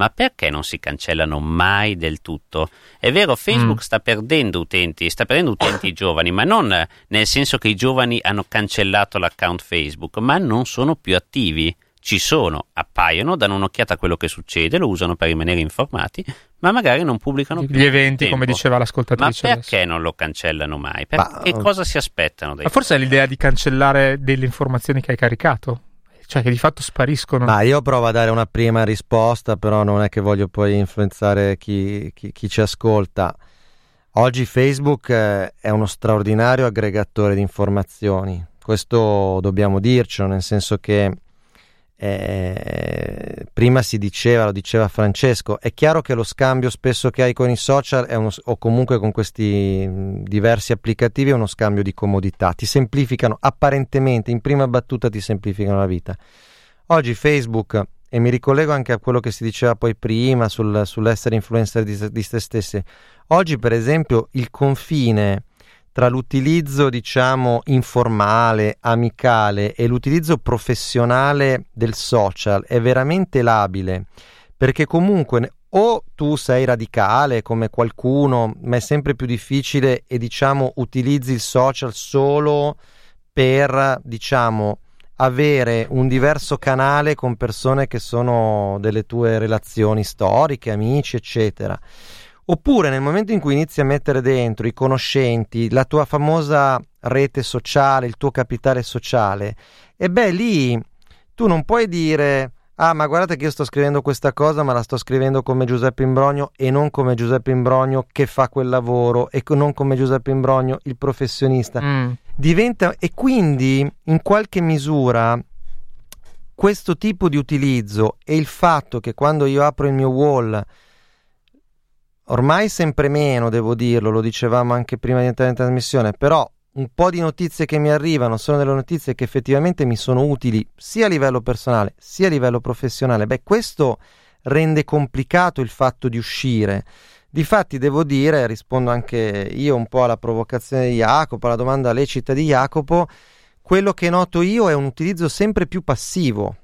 ma perché non si cancellano mai del tutto? È vero, Facebook mm. sta perdendo utenti, sta perdendo utenti giovani, ma non nel senso che i giovani hanno cancellato l'account Facebook, ma non sono più attivi. Ci sono, appaiono, danno un'occhiata a quello che succede, lo usano per rimanere informati, ma magari non pubblicano più. Gli eventi, come diceva l'ascoltatrice. Ma perché adesso? non lo cancellano mai? Per, ma, che cosa si aspettano? ma forse è l'idea di cancellare delle informazioni che hai caricato? Cioè che di fatto spariscono. Ma io provo a dare una prima risposta, però non è che voglio poi influenzare chi, chi, chi ci ascolta. Oggi Facebook eh, è uno straordinario aggregatore di informazioni, questo dobbiamo dircelo, nel senso che eh, prima si diceva, lo diceva Francesco, è chiaro che lo scambio spesso che hai con i social uno, o comunque con questi diversi applicativi è uno scambio di comodità, ti semplificano apparentemente, in prima battuta ti semplificano la vita. Oggi Facebook, e mi ricollego anche a quello che si diceva poi prima sul, sull'essere influencer di, di se stessi, oggi per esempio il confine tra l'utilizzo, diciamo, informale, amicale e l'utilizzo professionale del social è veramente labile, perché comunque o tu sei radicale come qualcuno, ma è sempre più difficile e diciamo utilizzi il social solo per, diciamo, avere un diverso canale con persone che sono delle tue relazioni storiche, amici, eccetera Oppure nel momento in cui inizi a mettere dentro i conoscenti, la tua famosa rete sociale, il tuo capitale sociale, e beh lì tu non puoi dire ah ma guardate che io sto scrivendo questa cosa ma la sto scrivendo come Giuseppe Imbrogno e non come Giuseppe Imbrogno che fa quel lavoro e non come Giuseppe Imbrogno il professionista. Mm. Diventa e quindi in qualche misura questo tipo di utilizzo e il fatto che quando io apro il mio wall ormai sempre meno, devo dirlo, lo dicevamo anche prima di entrare in trasmissione, però un po' di notizie che mi arrivano sono delle notizie che effettivamente mi sono utili sia a livello personale sia a livello professionale. Beh, questo rende complicato il fatto di uscire. Difatti devo dire, rispondo anche io un po' alla provocazione di Jacopo, alla domanda lecita di Jacopo, quello che noto io è un utilizzo sempre più passivo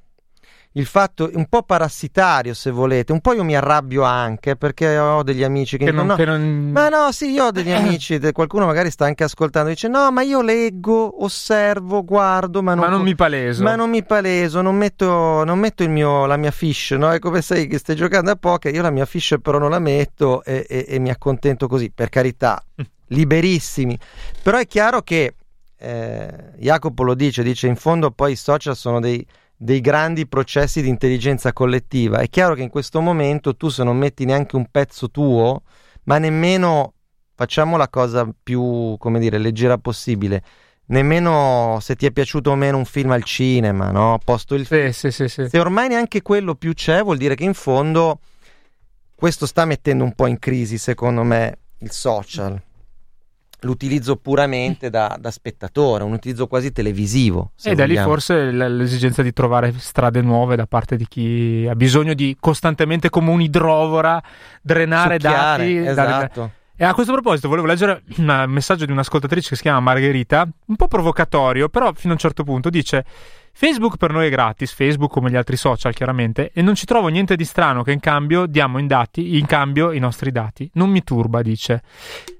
il fatto un po' parassitario se volete un po' io mi arrabbio anche perché ho degli amici che, che non, no, che non... ma no sì io ho degli amici qualcuno magari sta anche ascoltando e dice no ma io leggo osservo guardo ma non, ma non mi paleso ma non mi paleso non metto, non metto il mio, la mia fish no? è come sai che stai giocando a poker io la mia fish però non la metto e, e, e mi accontento così per carità liberissimi però è chiaro che eh, Jacopo lo dice dice in fondo poi i social sono dei dei grandi processi di intelligenza collettiva. È chiaro che in questo momento tu se non metti neanche un pezzo tuo, ma nemmeno facciamo la cosa più, come dire, leggera possibile. Nemmeno se ti è piaciuto o meno un film al cinema, no? Posto il sì, sì, sì, sì. Se ormai neanche quello più c'è, vuol dire che in fondo questo sta mettendo un po' in crisi, secondo me, il social l'utilizzo puramente da, da, spettatore, un utilizzo quasi televisivo. E da lì forse l'esigenza di trovare strade nuove da parte di chi ha bisogno di costantemente come un'idrovora drenare Succhiare, dati. Esatto. Dare... E a questo proposito volevo leggere un messaggio di un'ascoltatrice che si chiama Margherita, un po' provocatorio, però fino a un certo punto dice Facebook per noi è gratis, Facebook come gli altri social chiaramente, e non ci trovo niente di strano che in cambio diamo in, dati, in cambio i nostri dati. Non mi turba, dice.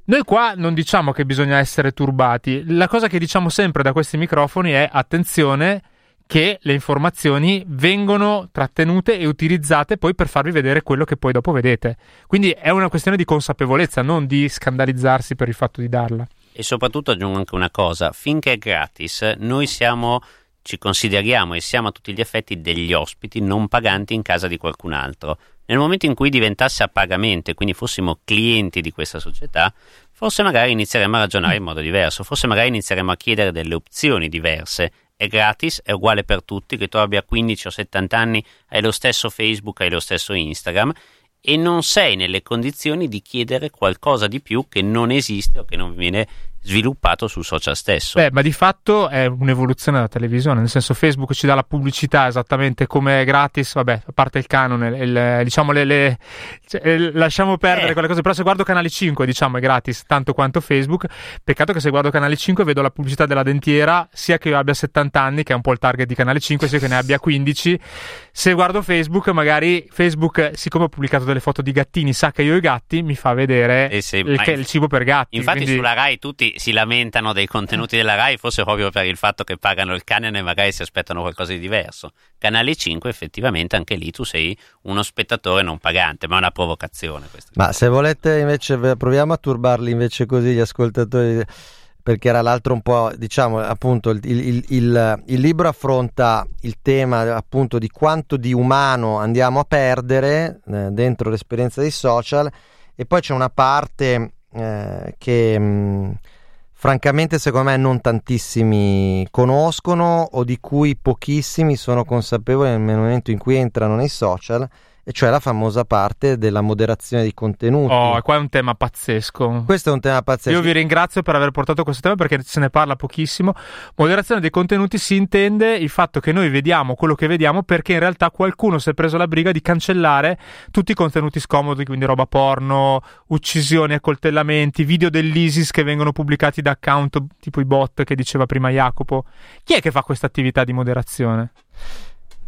Noi qua non diciamo che bisogna essere turbati, la cosa che diciamo sempre da questi microfoni è attenzione che le informazioni vengono trattenute e utilizzate poi per farvi vedere quello che poi dopo vedete. Quindi è una questione di consapevolezza, non di scandalizzarsi per il fatto di darla. E soprattutto aggiungo anche una cosa, finché è gratis, noi siamo ci consideriamo e siamo a tutti gli effetti degli ospiti non paganti in casa di qualcun altro. Nel momento in cui diventasse a pagamento e quindi fossimo clienti di questa società, forse magari inizieremo a ragionare in modo diverso, forse magari inizieremo a chiedere delle opzioni diverse. È gratis, è uguale per tutti, che tu abbia 15 o 70 anni, hai lo stesso Facebook, hai lo stesso Instagram e non sei nelle condizioni di chiedere qualcosa di più che non esiste o che non viene sviluppato sul social stesso. Beh, ma di fatto è un'evoluzione della televisione, nel senso Facebook ci dà la pubblicità esattamente come gratis, vabbè, a parte il canone, il, diciamo le, le cioè, lasciamo perdere eh. quelle cose, però se guardo Canale 5 diciamo è gratis tanto quanto Facebook, peccato che se guardo Canale 5 vedo la pubblicità della dentiera, sia che io abbia 70 anni, che è un po' il target di Canale 5, sia che ne abbia 15, se guardo Facebook magari Facebook, siccome ho pubblicato delle foto di gattini, sa che io ho i gatti, mi fa vedere se, il, il, cibo per gatti. Infatti quindi... sulla RAI tutti si lamentano dei contenuti della RAI, forse proprio per il fatto che pagano il canone e magari si aspettano qualcosa di diverso. Canale 5, effettivamente, anche lì tu sei uno spettatore non pagante, ma è una provocazione. Ma se volete invece, proviamo a turbarli invece così gli ascoltatori perché era l'altro un po', diciamo, appunto, il, il, il, il, libro affronta il tema appunto di quanto di umano andiamo a perdere eh, dentro l'esperienza dei social e poi c'è una parte eh, che... Mh, francamente secondo me non tantissimi conoscono o di cui pochissimi sono consapevoli nel momento in cui entrano nei social cioè la famosa parte della moderazione di contenuti. Oh, qua è un tema pazzesco. Questo è un tema pazzesco. Io vi ringrazio per aver portato questo tema perché se ne parla pochissimo. Moderazione dei contenuti si intende il fatto che noi vediamo quello che vediamo perché in realtà qualcuno si è preso la briga di cancellare tutti i contenuti scomodi, quindi roba porno, uccisioni, accoltellamenti, video dell'ISIS che vengono pubblicati da account tipo i bot che diceva prima Jacopo. Chi è che fa questa attività di moderazione?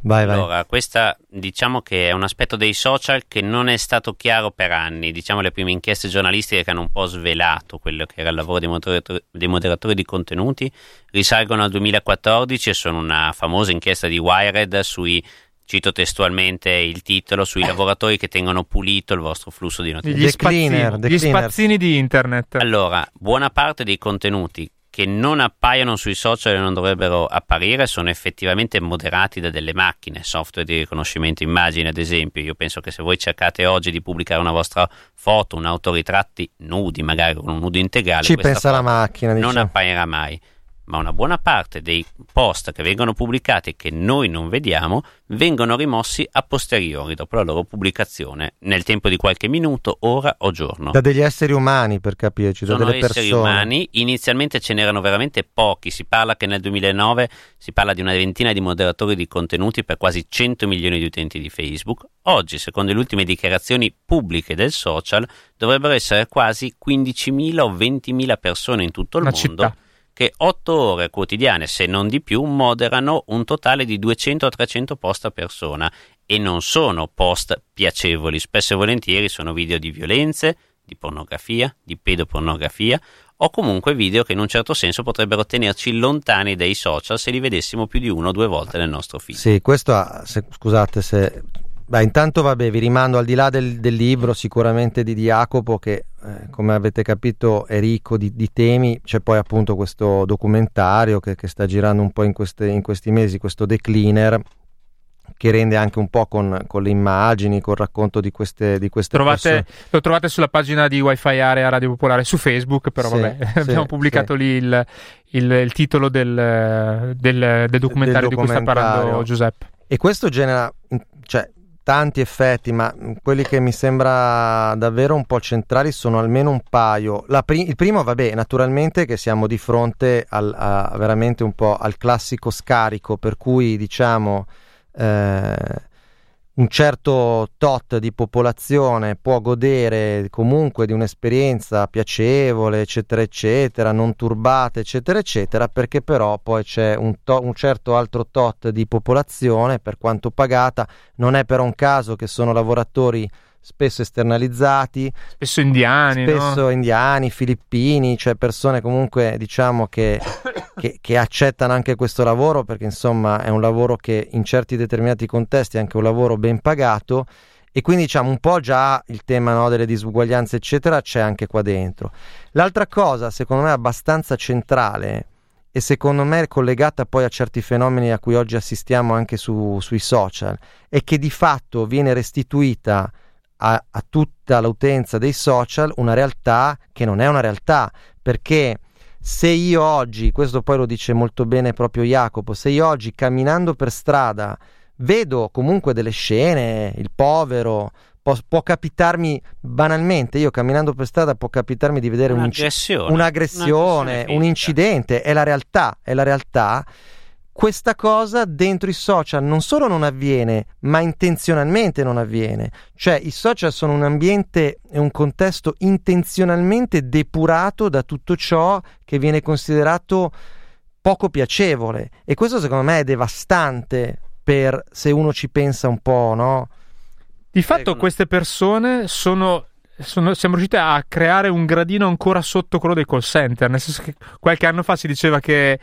Vai, vai. Allora, questa diciamo che è un aspetto dei social che non è stato chiaro per anni. Diciamo le prime inchieste giornalistiche che hanno un po' svelato quello che era il lavoro dei moderatori, dei moderatori di contenuti risalgono al 2014 e sono una famosa inchiesta di Wired sui cito testualmente il titolo, sui lavoratori che tengono pulito il vostro flusso di notizie. Gli, spazzini, gli spazzini di internet. Allora, buona parte dei contenuti che non appaiono sui social e non dovrebbero apparire sono effettivamente moderati da delle macchine, software di riconoscimento immagine ad esempio. Io penso che se voi cercate oggi di pubblicare una vostra foto, un autoritratti nudi, magari con un nudo integrale, ci pensa la macchina, diciamo. non apparirà mai. Ma una buona parte dei post che vengono pubblicati e che noi non vediamo vengono rimossi a posteriori dopo la loro pubblicazione, nel tempo di qualche minuto, ora o giorno. Da degli esseri umani, per capirci, da Sono delle esseri persone. umani, inizialmente ce n'erano veramente pochi, si parla che nel 2009 si parla di una ventina di moderatori di contenuti per quasi 100 milioni di utenti di Facebook. Oggi, secondo le ultime dichiarazioni pubbliche del social, dovrebbero essere quasi 15.000 o 20.000 persone in tutto il Una mondo città. Che 8 ore quotidiane, se non di più, moderano un totale di 200-300 post a persona e non sono post piacevoli, spesso e volentieri sono video di violenze, di pornografia, di pedopornografia o comunque video che in un certo senso potrebbero tenerci lontani dai social se li vedessimo più di uno o due volte nel nostro feed. Sì, questo ha, se- scusate se... Beh, intanto vabbè, vi rimando al di là del, del libro sicuramente di Jacopo che eh, come avete capito è ricco di, di temi, c'è poi appunto questo documentario che, che sta girando un po' in, queste- in questi mesi, questo decliner che rende anche un po' con, con le immagini, col racconto di queste, di queste Trovate- persone. lo trovate sulla pagina di Wi-Fi Area Radio Popolare su Facebook, però Sì, vabbè, sì, abbiamo pubblicato lì il, il- il titolo del, del- del documentario di cui sta parlando documentario. Giuseppe. E questo genera cioè, tanti effetti, ma quelli che mi sembra davvero un po' centrali sono almeno un paio. Pri- il primo, vabbè, naturalmente che siamo di fronte al, a, veramente un po' al classico scarico, per cui diciamo eh, un certo tot di popolazione può godere comunque di un'esperienza piacevole, eccetera, eccetera, non turbata, eccetera, eccetera, perché però poi c'è un, to- un certo altro tot di popolazione, per quanto pagata, non è però un caso che sono lavoratori spesso esternalizzati, Spesso indiani, no? spesso indiani, filippini, cioè persone comunque diciamo che, che- che accettano anche questo lavoro perché insomma è un lavoro che in certi determinati contesti è anche un lavoro ben pagato e quindi diciamo un po' già il tema no, delle disuguaglianze eccetera c'è anche qua dentro. L'altra cosa secondo me abbastanza centrale e secondo me collegata poi a certi fenomeni a cui oggi assistiamo anche su- sui social è che di fatto viene restituita a, a tutta l'utenza dei social una realtà che non è una realtà perché se io oggi, questo poi lo dice molto bene proprio Jacopo, se io oggi camminando per strada vedo comunque delle scene, il povero, può, può capitarmi banalmente, io camminando per strada può capitarmi di vedere un Un'aggressione. un'aggressione, Un'aggressione un incidente, è la realtà, è la realtà. Questa cosa dentro i social non solo non avviene, ma intenzionalmente non avviene. Cioè i social sono un ambiente e un contesto intenzionalmente depurato da tutto ciò che viene considerato poco piacevole e questo secondo me è devastante per se uno ci pensa un po', no? Di fatto queste persone sono, sono- siamo riusciti a creare un gradino ancora sotto quello dei call center, nel senso che qualche anno fa si diceva che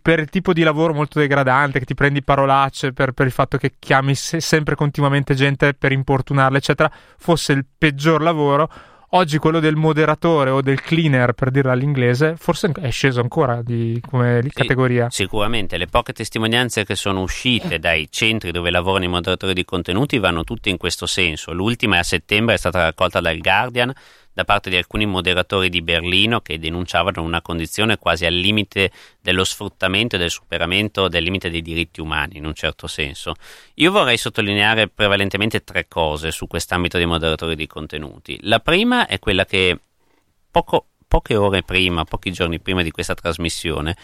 per il tipo di lavoro molto degradante, che ti prendi parolacce per, per il fatto che chiami se- sempre continuamente gente per importunarle, eccetera, fosse il peggior lavoro. Oggi quello del moderatore o del cleaner, per dirla all'inglese, forse è sceso ancora di, come Sì, categoria. Sicuramente, le poche testimonianze che sono uscite dai centri dove lavorano i moderatori di contenuti vanno tutte in questo senso. L'ultima a settembre è stata raccolta dal Guardian da parte di alcuni moderatori di Berlino che denunciavano una condizione quasi al limite dello sfruttamento e del superamento del limite dei diritti umani, in un certo senso. Io vorrei sottolineare prevalentemente tre cose su quest'ambito dei moderatori di contenuti. La prima è quella che poco- poche ore prima, pochi giorni prima di questa trasmissione,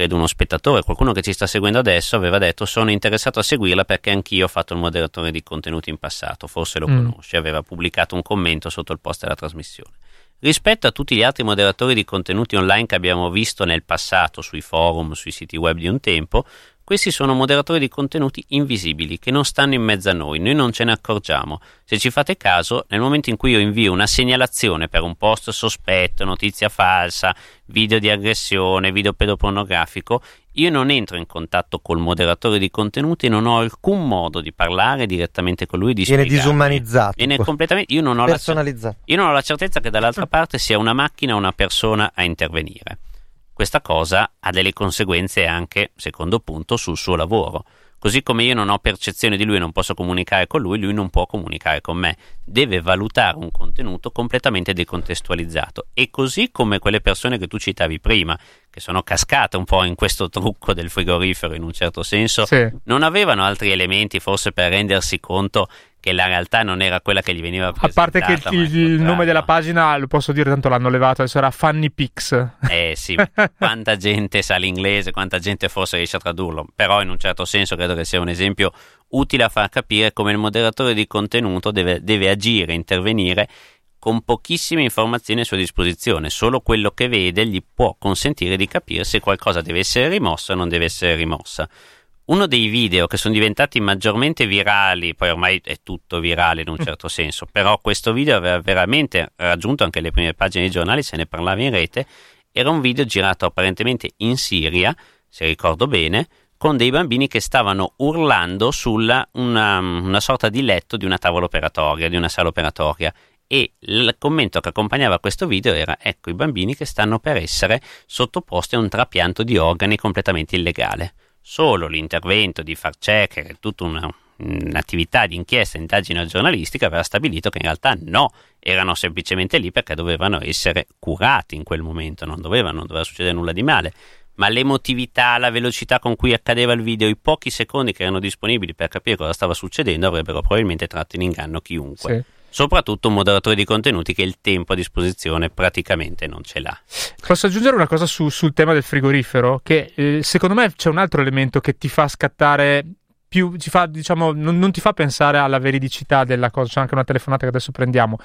credo uno spettatore, qualcuno che ci sta seguendo adesso, aveva detto sono interessato a seguirla perché anch'io ho fatto il moderatore di contenuti in passato, forse lo Mm. conosci, aveva pubblicato un commento sotto il post della trasmissione. Rispetto a tutti gli altri moderatori di contenuti online che abbiamo visto nel passato sui forum, sui siti web di un tempo, questi sono moderatori di contenuti invisibili che non stanno in mezzo a noi, noi non ce ne accorgiamo. Se ci fate caso, nel momento in cui io invio una segnalazione per un post sospetto, notizia falsa, video di aggressione, video pedopornografico, io non entro in contatto col moderatore di contenuti e non ho alcun modo di parlare direttamente con lui, di Viene disumanizzato, Viene completamente, io non ho la personalizzato. io non ho la certezza che dall'altra parte sia una macchina o una persona a intervenire. Questa cosa ha delle conseguenze anche, secondo punto, sul suo lavoro. Così come io non ho percezione di lui e non posso comunicare con lui, lui non può comunicare con me. Deve valutare un contenuto completamente decontestualizzato. E così come quelle persone che tu citavi prima, che sono cascate un po' in questo trucco del frigorifero in un certo senso, Sì. non avevano altri elementi forse per rendersi conto che la realtà non era quella che gli veniva A presentata. parte che il, il nome della pagina, lo posso dire, tanto l'hanno levato, era Funny Pix. Eh sì, quanta gente sa l'inglese, quanta gente forse riesce a tradurlo, però in un certo senso credo che sia un esempio utile a far capire come il moderatore di contenuto deve, deve agire, intervenire con pochissime informazioni a sua disposizione, solo quello che vede gli può consentire di capire se qualcosa deve essere rimosso o non deve essere rimossa. Uno dei video che sono diventati maggiormente virali, poi ormai è tutto virale in un certo senso, però questo video aveva veramente raggiunto anche le prime pagine dei giornali, se ne parlava in rete, era un video girato apparentemente in Siria, se ricordo bene, con dei bambini che stavano urlando sulla una, una sorta di letto di una tavola operatoria, di una sala operatoria. E il commento che accompagnava questo video era: Ecco i bambini che stanno per essere sottoposti a un trapianto di organi completamente illegale. Solo l'intervento di far checker, tutta una, un'attività di inchiesta, indagine giornalistica aveva stabilito che in realtà no, erano semplicemente lì perché dovevano essere curati in quel momento, non doveva, non doveva succedere nulla di male. Ma l'emotività, la velocità con cui accadeva il video, i pochi secondi che erano disponibili per capire cosa stava succedendo avrebbero probabilmente tratto in inganno chiunque. Sì. Soprattutto un moderatore di contenuti che il tempo a disposizione praticamente non ce l'ha. Posso aggiungere una cosa su- sul tema del frigorifero? Che eh, secondo me c'è un altro elemento che ti fa scattare più, fa, diciamo, non, non ti fa pensare alla veridicità della cosa. C'è anche una telefonata che adesso prendiamo.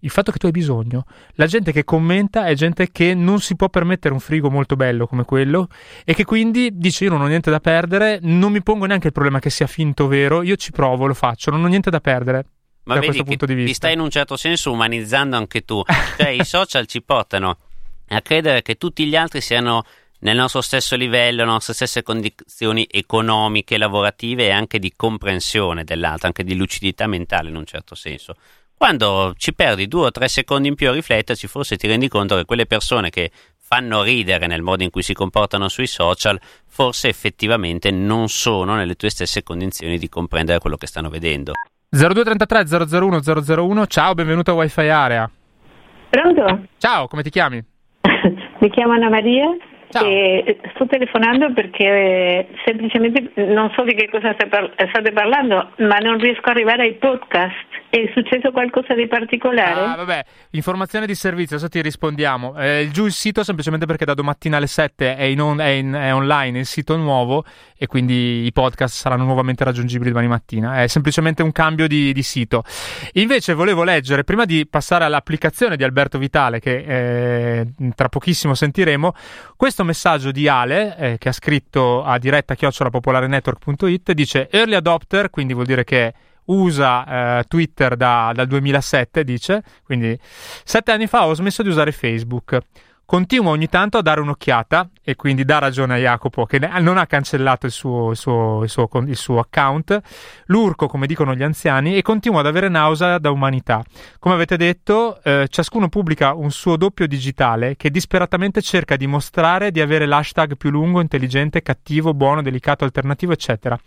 Il fatto che tu hai bisogno, la gente che commenta è gente che non si può permettere un frigo molto bello come quello e che quindi dice: Io non ho niente da perdere, non mi pongo neanche il problema che sia finto o vero, io ci provo, lo faccio, non ho niente da perdere. Ma da vedi questo punto di ti vista. stai in un certo senso umanizzando anche tu. Cioè, i social ci portano a credere che tutti gli altri siano nel nostro stesso livello, nelle nostre stesse condizioni economiche, lavorative e anche di comprensione dell'altro, anche di lucidità mentale in un certo senso. Quando ci perdi due o tre secondi in più a rifletterci, forse ti rendi conto che quelle persone che fanno ridere nel modo in cui si comportano sui social, forse effettivamente non sono nelle tue stesse condizioni di comprendere quello che stanno vedendo. 0233 001 001, ciao, benvenuto a Wi-Fi Area. Pronto? Ciao, come ti chiami? Mi chiamo Anna Maria Ciao. e sto telefonando perché eh, semplicemente non so di che cosa state parlando, ma non riesco ad arrivare ai podcast. È successo qualcosa di particolare? Ah, vabbè, informazione di servizio, adesso ti rispondiamo. Eh, giù il sito semplicemente perché da domattina alle 7 è, in on- è in- è online il sito nuovo e quindi i podcast saranno nuovamente raggiungibili domani mattina. È semplicemente un cambio di, di sito. Invece volevo leggere, prima di passare all'applicazione di Alberto Vitale, che eh, tra pochissimo sentiremo, questo messaggio di Ale, eh, che ha scritto a diretta chiocciolapopolarenetwork.it, dice early adopter, quindi vuol dire che usa eh, Twitter da- dal 2007, dice, quindi sette anni fa ho smesso di usare Facebook. Continuo ogni tanto a dare un'occhiata e quindi dà ragione a Jacopo che non ha cancellato il suo, il suo- il suo il suo account, l'urco come dicono gli anziani e continuo ad avere nausea da umanità. Come avete detto, eh, ciascuno pubblica un suo doppio digitale che disperatamente cerca di mostrare di avere l'hashtag più lungo, intelligente, cattivo, buono, delicato, alternativo, eccetera.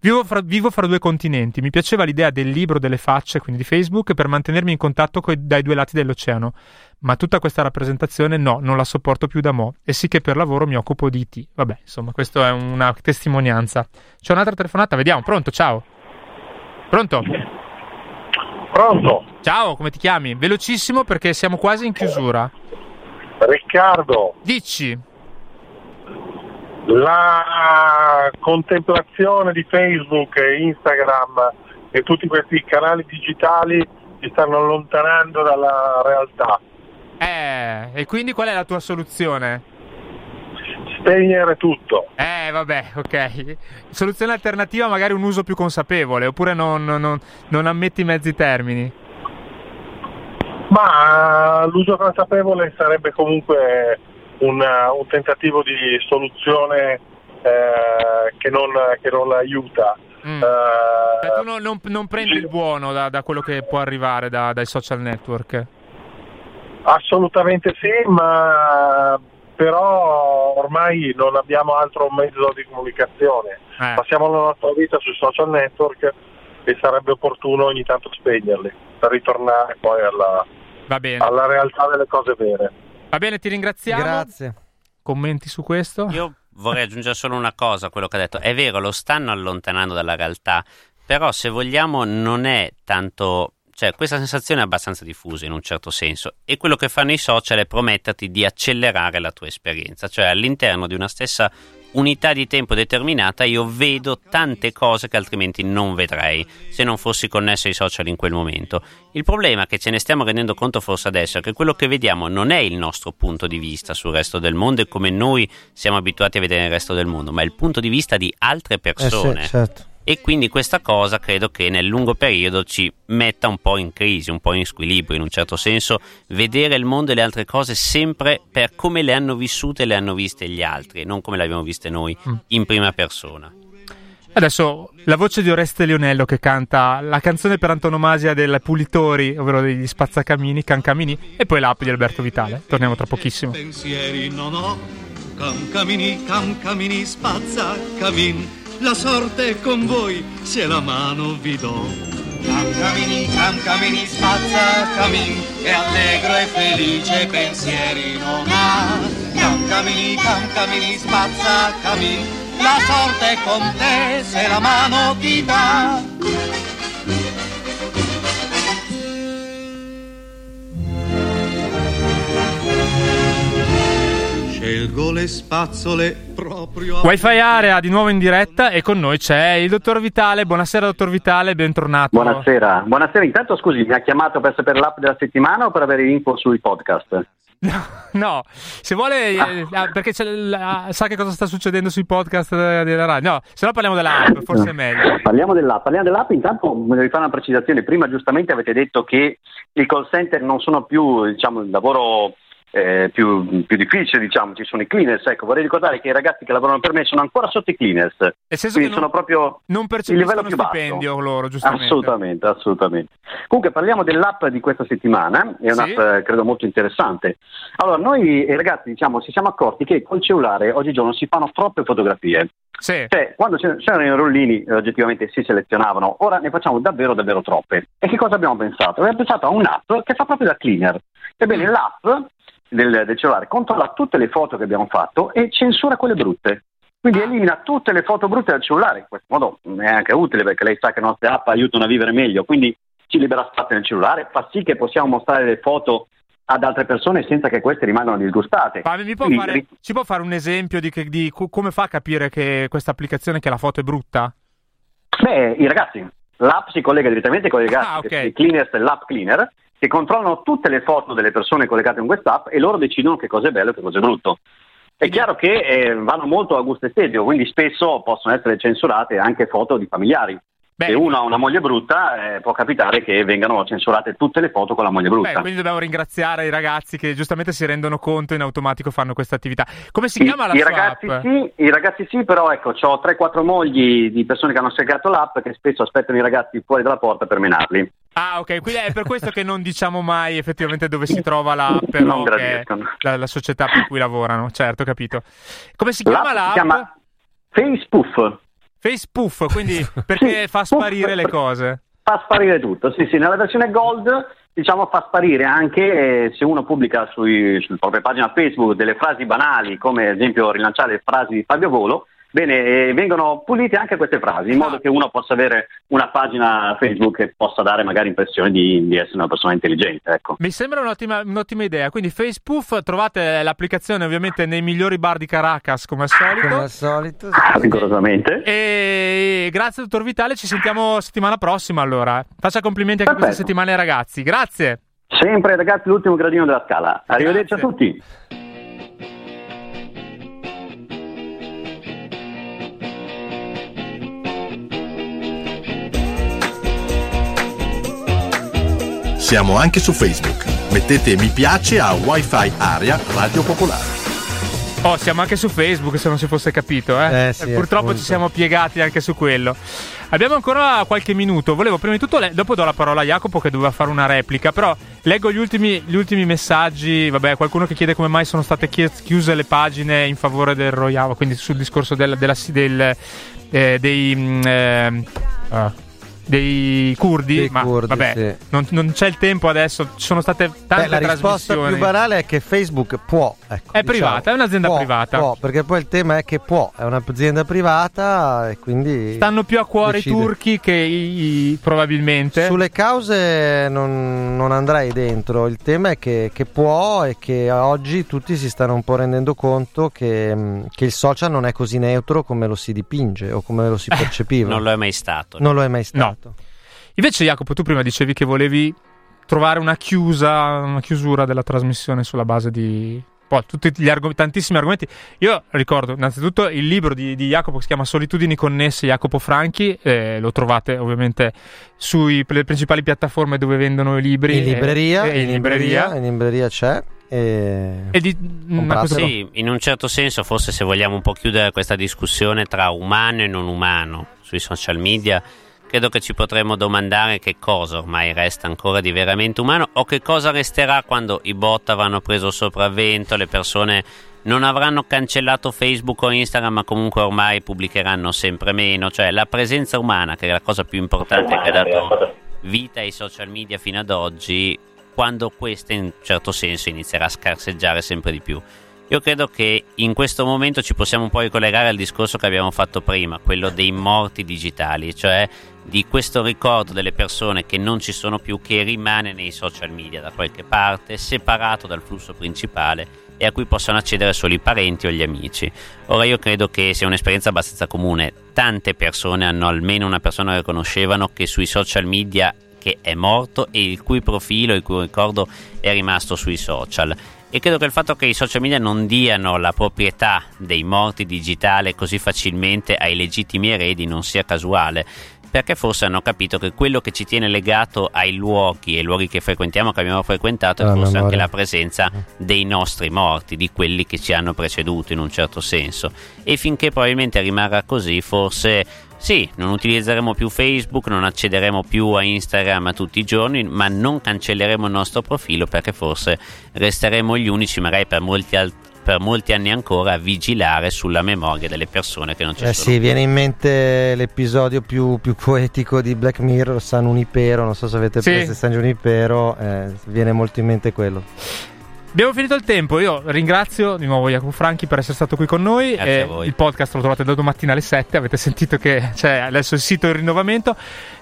Vivo fra, vivo fra due continenti. Mi piaceva l'idea del libro delle facce, quindi di Facebook, per mantenermi in contatto coi- dai due lati dell'oceano. Ma tutta questa rappresentazione no, non la sopporto più da mo'. E sì che per lavoro mi occupo di IT. Vabbè, insomma, questa è una testimonianza. C'è un'altra telefonata, vediamo. Pronto, ciao. Pronto? Pronto, Ciao, come ti chiami? Velocissimo perché siamo quasi in chiusura. Riccardo, Dici. La contemplazione di Facebook e Instagram e tutti questi canali digitali ci stanno allontanando dalla realtà. Eh, e quindi qual è la tua soluzione? Spegnere tutto. Eh, vabbè, ok. Soluzione alternativa, magari un uso più consapevole, oppure non, non- non- ammetti mezzi termini. Ma l'uso consapevole sarebbe comunque un, un tentativo di soluzione eh, che, non, che non aiuta. Mm. Eh, tu non, non- non prendi il buono da, da quello che può arrivare da- dai social network. Assolutamente sì, ma però ormai non abbiamo altro mezzo di comunicazione. Eh. Passiamo la nostra vita sui social network e sarebbe opportuno ogni tanto spegnerli per ritornare poi alla, alla realtà delle cose vere. Va bene, ti ringraziamo. Grazie. commenti su questo? Io vorrei aggiungere solo una cosa a quello che ha detto. È vero, lo stanno allontanando dalla realtà, però se vogliamo non è tanto cioè, questa sensazione è abbastanza diffusa in un certo senso e quello che fanno i social è prometterti di accelerare la tua esperienza, cioè all'interno di una stessa unità di tempo determinata io vedo tante cose che altrimenti non vedrei se non fossi connesso ai social in quel momento. Il problema che ce ne stiamo rendendo conto forse adesso è che quello che vediamo non è il nostro punto di vista sul resto del mondo e come noi siamo abituati a vedere il resto del mondo, ma è il punto di vista di altre persone. Eh sì, certo e quindi questa cosa credo che nel lungo periodo ci metta un po' in crisi, un po' in squilibrio in un certo senso, vedere il mondo e le altre cose sempre per come le hanno vissute e le hanno viste gli altri e non come le abbiamo viste noi mm. in prima persona. Adesso la voce di Oreste Leonello che canta la canzone per antonomasia del Pulitori, ovvero degli spazzacamini, cancamini, e poi l'app di Alberto Vitale. Torniamo tra pochissimo. Pensieri non ho, cancamini, cancamini, spazzacamin la sorte è con voi se la mano vi do. Camcamini, camcamini, spazza camin, è allegro e felice pensieri non ha. Camcamini, camcamini, spazza camin, la sorte è con te se la mano ti dà. Scelgo le spazzole proprio. Wi-Fi Area di nuovo in diretta e con noi c'è il dottor Vitale. Buonasera, dottor Vitale, bentornato. Buonasera. Buonasera. Intanto, scusi, mi ha chiamato per sapere l'app della settimana o per avere info sui podcast? No, no, se vuole, eh, ah. perché la, sa che cosa sta succedendo sui podcast della radio. No, se no parliamo dell'app, forse è meglio. Parliamo dell'app, parliamo dell'app. Intanto devi fare una precisazione. Prima, giustamente, avete detto che i call center non sono più diciamo, il lavoro eh, più, più, difficile, diciamo, ci sono i cleaners. Ecco, vorrei ricordare che i ragazzi che lavorano per me sono ancora sotto i cleaners. Nel senso quindi sono non, proprio non il livello più stipendio basso. loro, giustamente. Assolutamente, assolutamente. Comunque parliamo dell'app di questa settimana, è un'app sì. Eh, credo molto interessante. Allora, noi eh, ragazzi, diciamo, ci siamo accorti che col cellulare oggigiorno si fanno troppe fotografie. Sì. Cioè, quando c'erano i rollini, eh, oggettivamente si selezionavano, ora ne facciamo davvero, davvero troppe. E che cosa abbiamo pensato? Abbiamo pensato a un'app che fa proprio da cleaner. Ebbene, mm. l'app del, del cellulare, controlla tutte le foto che abbiamo fatto e censura quelle brutte. Quindi elimina tutte le foto brutte dal cellulare. In questo modo è anche utile perché lei sa che le nostre app aiutano a vivere meglio. Quindi ci libera spazio nel cellulare, fa sì che possiamo mostrare le foto ad altre persone senza che queste rimangano disgustate. Ma mi può fare, ci può fare un esempio di, che, di, come fa a capire che questa applicazione, che la foto è brutta? Beh, i ragazzi. L'app si collega direttamente con i ragazzi, ah, okay. il cleaner e l'app cleaner, che controllano tutte le foto delle persone collegate in quest'app e loro decidono che cosa è bello e che cosa è brutto. È chiaro che eh, vanno molto a gusto estetico, quindi spesso possono essere censurate anche foto di familiari. Beh, Se uno ha una moglie brutta, eh, può capitare che vengano censurate tutte le foto con la moglie brutta. Beh, quindi dobbiamo ringraziare i ragazzi che giustamente si rendono conto e in automatico fanno questa attività. Come si chiama la I ragazzi app? Sì, I ragazzi sì, però ecco, ho 3-4 mogli di persone che hanno scaricato l'app che spesso aspettano i ragazzi fuori dalla porta per menarli. Ah, ok, quindi è per questo che non diciamo mai effettivamente dove si trova l'app, però che la, la, società per cui lavorano. Certo, capito. Come si chiama l'app? l'app? Si chiama Facebook. Facebook, quindi perché sì, fa sparire le cose? Fa sparire tutto, sì, sì. Nella versione Gold diciamo fa sparire anche eh, se uno pubblica sui, sulla propria pagina Facebook delle frasi banali, come ad esempio rilanciare le frasi di Fabio Volo, Bene, vengono pulite anche queste frasi, in modo che uno possa avere una pagina Facebook che possa dare magari impressione di, di essere una persona intelligente. Ecco. Mi sembra un'ottima, un'ottima, idea. Quindi Facebook trovate l'applicazione ovviamente nei migliori bar di Caracas, come al solito. Come al solito. Sì. Rigorosamente. E grazie, dottor Vitale. Ci sentiamo settimana prossima allora. Faccia complimenti anche Perfetto. questa settimana ai ragazzi. Grazie. Sempre ragazzi, l'ultimo gradino della scala. Arrivederci grazie. a tutti. Siamo anche su Facebook. Mettete mi piace a Wi-Fi Area Radio Popolare. Oh, siamo anche su Facebook, se non si fosse capito, eh? eh sì, Purtroppo appunto. ci siamo piegati anche su quello. Abbiamo ancora qualche minuto. Volevo prima di tutto, le... dopo do la parola a Jacopo che doveva fare una replica, però leggo gli ultimi, gli ultimi messaggi. Vabbè, qualcuno che chiede come mai sono state chiuse le pagine in favore del Royale, quindi sul discorso del, della, del, eh, dei... Mm, eh, uh dei curdi, Dei ma curdi, vabbè, sì. non, non c'è il tempo adesso, ci sono state tante Beh, la risposta più banale è che Facebook può. ecco, È diciamo, privata, è un'azienda può, privata. Può, perché poi il tema è che può, è un'azienda privata e quindi. Stanno più a cuore decide. i turchi che i, i- probabilmente. Sulle cause non, non andrei dentro, il tema è che, che può e che oggi tutti si stanno un po' rendendo conto che, mh, che il social non è così neutro come lo si dipinge o come lo si percepiva. Non lo è mai stato. Non lo è mai stato. Invece, Jacopo, tu prima dicevi che volevi trovare una chiusa, una chiusura della trasmissione sulla base di poi tutti gli argom- tantissimi argomenti. Io ricordo innanzitutto il libro di, di Jacopo che si chiama Solitudini connesse Jacopo Franchi, eh, lo trovate ovviamente sulle principali piattaforme dove vendono i libri. In libreria, eh, e in, libreria. in libreria c'è. E... E di, Sì, in un certo senso, forse se vogliamo un po' chiudere questa discussione tra umano e non umano sui social media, credo che ci potremmo domandare che cosa ormai resta ancora di veramente umano o che cosa resterà quando i bot avranno preso il sopravvento, le persone non avranno cancellato Facebook o Instagram, ma comunque ormai pubblicheranno sempre meno, cioè la presenza umana, che è la cosa più importante che ha dato vita ai social media fino ad oggi, quando questa in un certo senso inizierà a scarseggiare sempre di più. Io credo che in questo momento ci possiamo un po' ricollegare al discorso che abbiamo fatto prima, quello dei morti digitali, cioè di questo ricordo delle persone che non ci sono più, che rimane nei social media da qualche parte, separato dal flusso principale e a cui possono accedere solo i parenti o gli amici. Ora io credo che sia un'esperienza abbastanza comune, tante persone hanno almeno una persona che conoscevano che sui social media che è morto e il cui profilo, il cui ricordo è rimasto sui social. E credo che il fatto che i social media non diano la proprietà dei morti digitali così facilmente ai legittimi eredi non sia casuale, perché forse hanno capito che quello che ci tiene legato ai luoghi, ai luoghi che frequentiamo, che abbiamo frequentato, è forse anche la presenza dei nostri morti, di quelli che ci hanno preceduto in un certo senso. E finché probabilmente rimarrà così, forse sì, non utilizzeremo più Facebook, non accederemo più a Instagram tutti i giorni, ma non cancelleremo il nostro profilo perché forse resteremo gli unici, magari per molti, al- per molti anni ancora, a vigilare sulla memoria delle persone che non ci Eh sono. sì, viene in mente l'episodio più, più poetico di Black Mirror, San Junipero, non so se avete Sì. preso San Junipero, eh, viene molto in mente quello. Abbiamo finito il tempo. Io ringrazio di nuovo Jacopo Franchi per essere stato qui con noi. Grazie a voi. Il podcast lo trovate da domattina alle 7. Avete sentito che c'è adesso il sito in rinnovamento.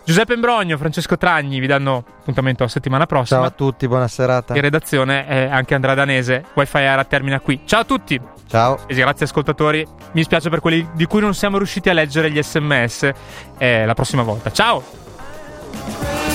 Giuseppe Imbrogno, Francesco Tragni vi danno appuntamento la settimana Ciao prossima. a tutti, buona serata. In redazione eh, anche Andrea Danese. Wi-Fi Era termina qui. Ciao a tutti. Ciao. E grazie ascoltatori. Mi spiace per quelli di cui non siamo riusciti a leggere gli sms. Eh, la prossima volta. Ciao.